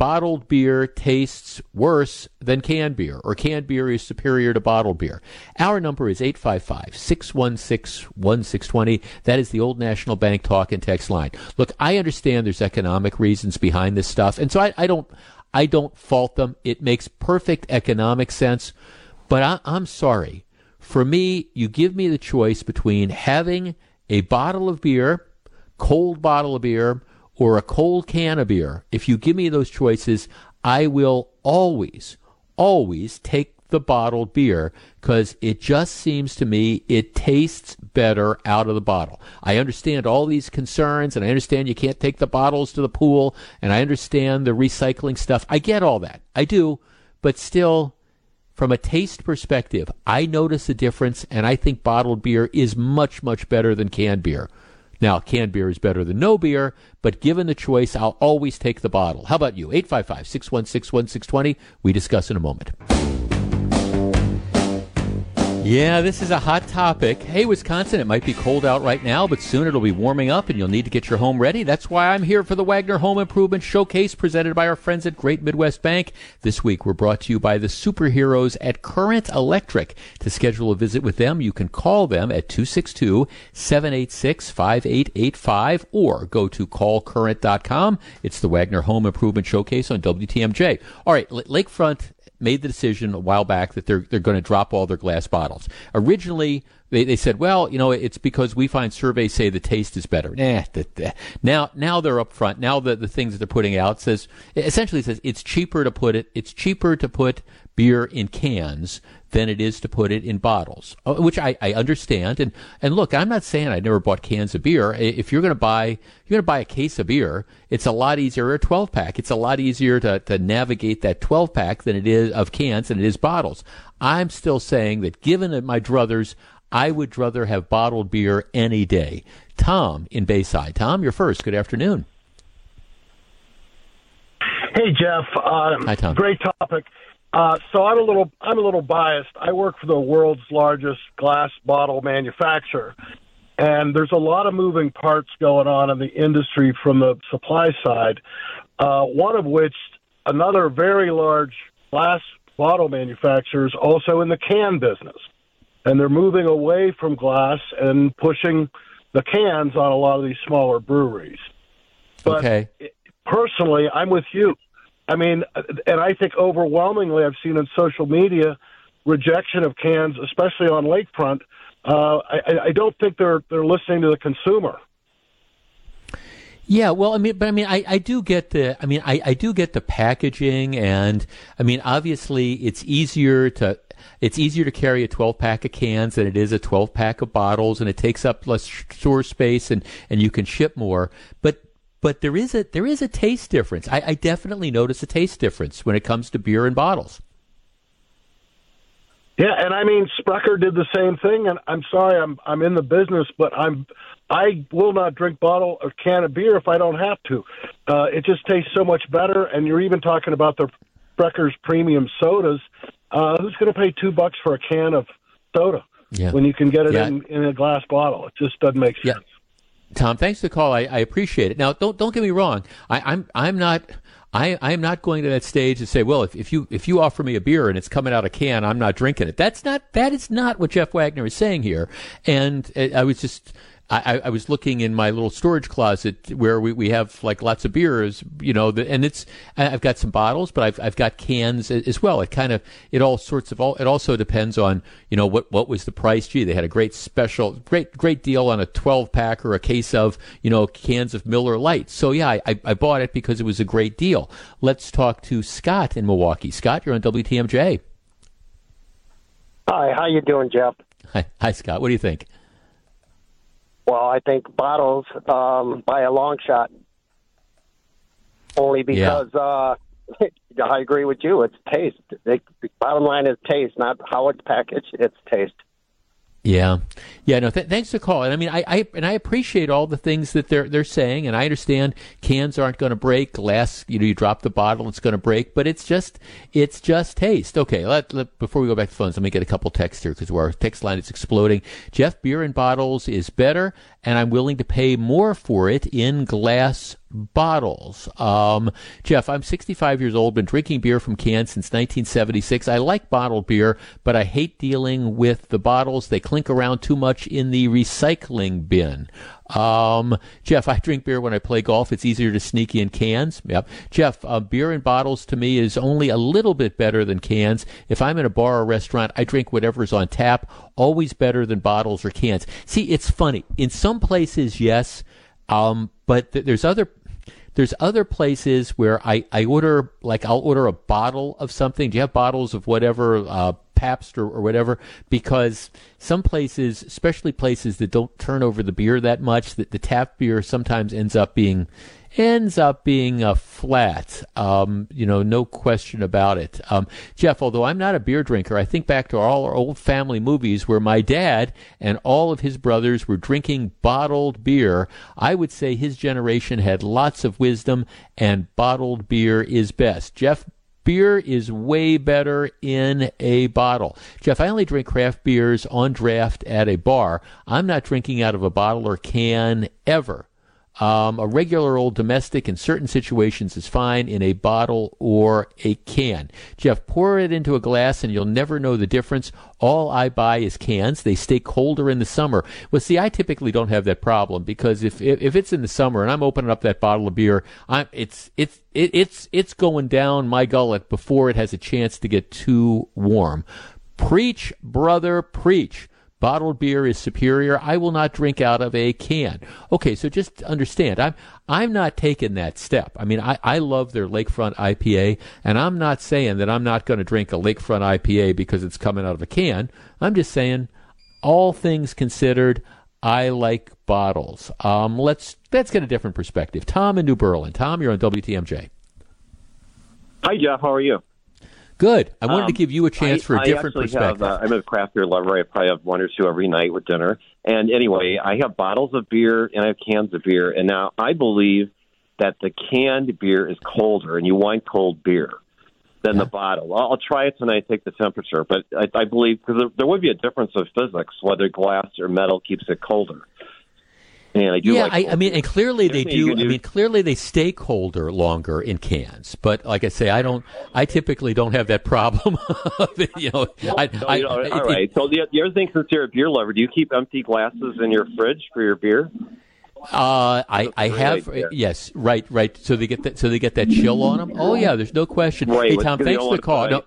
bottled beer tastes worse than canned beer, or canned beer is superior to bottled beer. Our number is 855 616 1620. That is the old National Bank talk and text line. Look, I understand there's economic reasons behind this stuff, and so I, I don't. I don't fault them. It makes perfect economic sense. But I, I'm sorry. For me, you give me the choice between having a bottle of beer, cold bottle of beer, or a cold can of beer, if you give me those choices, I will always, always take the bottled beer because it just seems to me it tastes better out of the bottle. I understand all these concerns and I understand you can't take the bottles to the pool and I understand the recycling stuff. I get all that. I do. But still, from a taste perspective, I notice a difference and I think bottled beer is much, much better than canned beer. Now, canned beer is better than no beer, but given the choice, I'll always take the bottle. How about you? 855 616 1620. We discuss in a moment. Yeah, this is a hot topic. Hey, Wisconsin, it might be cold out right now, but soon it'll be warming up and you'll need to get your home ready. That's why I'm here for the Wagner Home Improvement Showcase presented by our friends at Great Midwest Bank. This week we're brought to you by the superheroes at Current Electric. To schedule a visit with them, you can call them at 262 786 5885 or go to callcurrent.com. It's the Wagner Home Improvement Showcase on WTMJ. All right, Lakefront made the decision a while back that they're they're going to drop all their glass bottles. Originally, they, they said, well, you know, it's because we find surveys say the taste is better. Nah, now now they're up front. Now the the things that they're putting out says essentially says it's cheaper to put it. It's cheaper to put beer in cans than it is to put it in bottles, uh, which I, I understand. And and look, I'm not saying I never bought cans of beer. If you're going to buy you're going to buy a case of beer, it's a lot easier or a 12 pack. It's a lot easier to, to navigate that 12 pack than it is of cans than it is bottles. I'm still saying that given my druthers, I would rather have bottled beer any day. Tom in Bayside. Tom, you're first. Good afternoon. Hey Jeff. Uh, Hi Tom. Great topic. Uh, so I'm a little I'm a little biased. I work for the world's largest glass bottle manufacturer, and there's a lot of moving parts going on in the industry from the supply side. Uh, one of which, another very large glass bottle manufacturer is also in the can business, and they're moving away from glass and pushing the cans on a lot of these smaller breweries. But okay. personally, I'm with you. I mean, and I think overwhelmingly, I've seen on social media rejection of cans, especially on lakefront. Uh, I, I don't think they're they're listening to the consumer. Yeah, well, I mean, but I mean, I, I do get the, I mean, I, I do get the packaging, and I mean, obviously, it's easier to, it's easier to carry a 12 pack of cans than it is a 12 pack of bottles, and it takes up less store space, and and you can ship more. But but there is a there is a taste difference. I, I definitely notice a taste difference when it comes to beer and bottles. Yeah, and I mean Sprecher did the same thing. And I'm sorry, I'm I'm in the business, but I'm I will not drink bottle or can of beer if I don't have to. Uh, it just tastes so much better. And you're even talking about the Sprecher's premium sodas. Uh, who's going to pay two bucks for a can of soda yeah. when you can get it yeah. in, in a glass bottle? It just doesn't make sense. Yeah. Tom, thanks for the call. I, I appreciate it. Now, don't don't get me wrong. I, I'm I'm not. I, I am not going to that stage to say, well, if, if you if you offer me a beer and it's coming out of a can, I'm not drinking it. That's not that is not what Jeff Wagner is saying here. And uh, I was just I, I, was looking in my little storage closet where we, we have like lots of beers, you know, and it's I've got some bottles, but I've I've got cans as well. It kind of it all sorts of all. It also depends on you know what what was the price. Gee, they had a great special, great great deal on a 12 pack or a case of you know cans of Miller Lite. So yeah, I, I bought it because it was a great deal. Let's talk to Scott in Milwaukee. Scott, you're on WTMJ. Hi, how you doing, Jeff? Hi, hi, Scott. What do you think? Well, I think bottles um, by a long shot. Only because yeah. uh, [laughs] I agree with you. It's taste. The bottom line is taste, not how it's packaged. It's taste. Yeah, yeah. No, th- thanks for calling. I mean, I, I and I appreciate all the things that they're they're saying, and I understand cans aren't going to break. Glass, you know, you drop the bottle, it's going to break. But it's just it's just taste. Okay, let, let before we go back to phones, let me get a couple texts here because our text line is exploding. Jeff, beer in bottles is better, and I'm willing to pay more for it in glass bottles. Um, Jeff, I'm 65 years old, been drinking beer from cans since 1976. I like bottled beer, but I hate dealing with the bottles. They clink around too much in the recycling bin. Um, Jeff, I drink beer when I play golf. It's easier to sneak in cans. Yep. Jeff, uh, beer in bottles to me is only a little bit better than cans. If I'm in a bar or restaurant, I drink whatever's on tap. Always better than bottles or cans. See, it's funny. In some places, yes. Um, but th- there's other there's other places where I, I order like I'll order a bottle of something. Do you have bottles of whatever uh, Pabst or, or whatever? Because some places, especially places that don't turn over the beer that much, that the tap beer sometimes ends up being ends up being a flat. Um, you know, no question about it. Um, Jeff, although I'm not a beer drinker, I think back to all our old family movies where my dad and all of his brothers were drinking bottled beer. I would say his generation had lots of wisdom, and bottled beer is best. Jeff, beer is way better in a bottle. Jeff, I only drink craft beers on draft at a bar. I'm not drinking out of a bottle or can ever. Um, a regular old domestic in certain situations is fine in a bottle or a can. Jeff, pour it into a glass and you'll never know the difference. All I buy is cans. They stay colder in the summer. Well, see, I typically don't have that problem because if if, if it's in the summer and I'm opening up that bottle of beer, I'm it's it's it, it's it's going down my gullet before it has a chance to get too warm. Preach, brother, preach bottled beer is superior. I will not drink out of a can. Okay, so just understand, I'm I'm not taking that step. I mean, I, I love their lakefront IPA, and I'm not saying that I'm not going to drink a lakefront IPA because it's coming out of a can. I'm just saying, all things considered, I like bottles. Um, let's let's get a different perspective. Tom in New Berlin. Tom, you're on WTMJ. Hi, Jeff. How are you? Good. I wanted um, to give you a chance I, for a different perspective. Have, uh, I'm a craft beer lover. I probably have one or two every night with dinner. And anyway, I have bottles of beer and I have cans of beer. And now I believe that the canned beer is colder, and you want cold beer than yeah. the bottle. I'll, I'll try it tonight. Take the temperature, but I, I believe because there, there would be a difference of physics whether glass or metal keeps it colder. And I do yeah, like I, I, mean, and clearly they do. I mean, clearly they stay colder longer in cans. But like I say, I don't. I typically don't have that problem. [laughs] you know, I, no, I, you know, all right. So the, the other thing, since you're a beer lover, do you keep empty glasses in your fridge for your beer? Uh, I, I have idea. yes right right so they get that so they get that chill on them. Oh yeah, there's no question. Right, hey Tom, thanks for the call. No,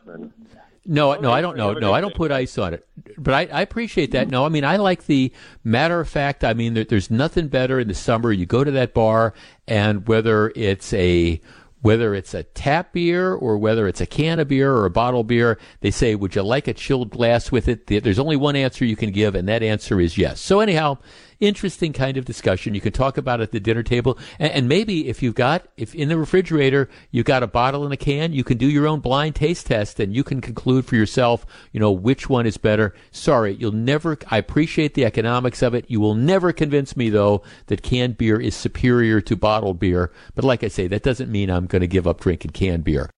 no, no, I don't know. No, I don't put ice on it. But I, I appreciate that. No, I mean, I like the matter of fact. I mean, there, there's nothing better in the summer. You go to that bar, and whether it's a whether it's a tap beer or whether it's a can of beer or a bottle beer, they say, "Would you like a chilled glass with it?" There's only one answer you can give, and that answer is yes. So anyhow, interesting kind of discussion. You can talk about at the dinner table, and, and, maybe if you've got if in the refrigerator you've got a bottle and a can, you can do your own blind taste test, and you can conclude for yourself, you know, which one is better. Sorry, you'll never. I appreciate the economics of it. You will never convince me though that canned beer is superior to bottled beer. But like I say, that doesn't mean I'm going to give up drinking canned beer.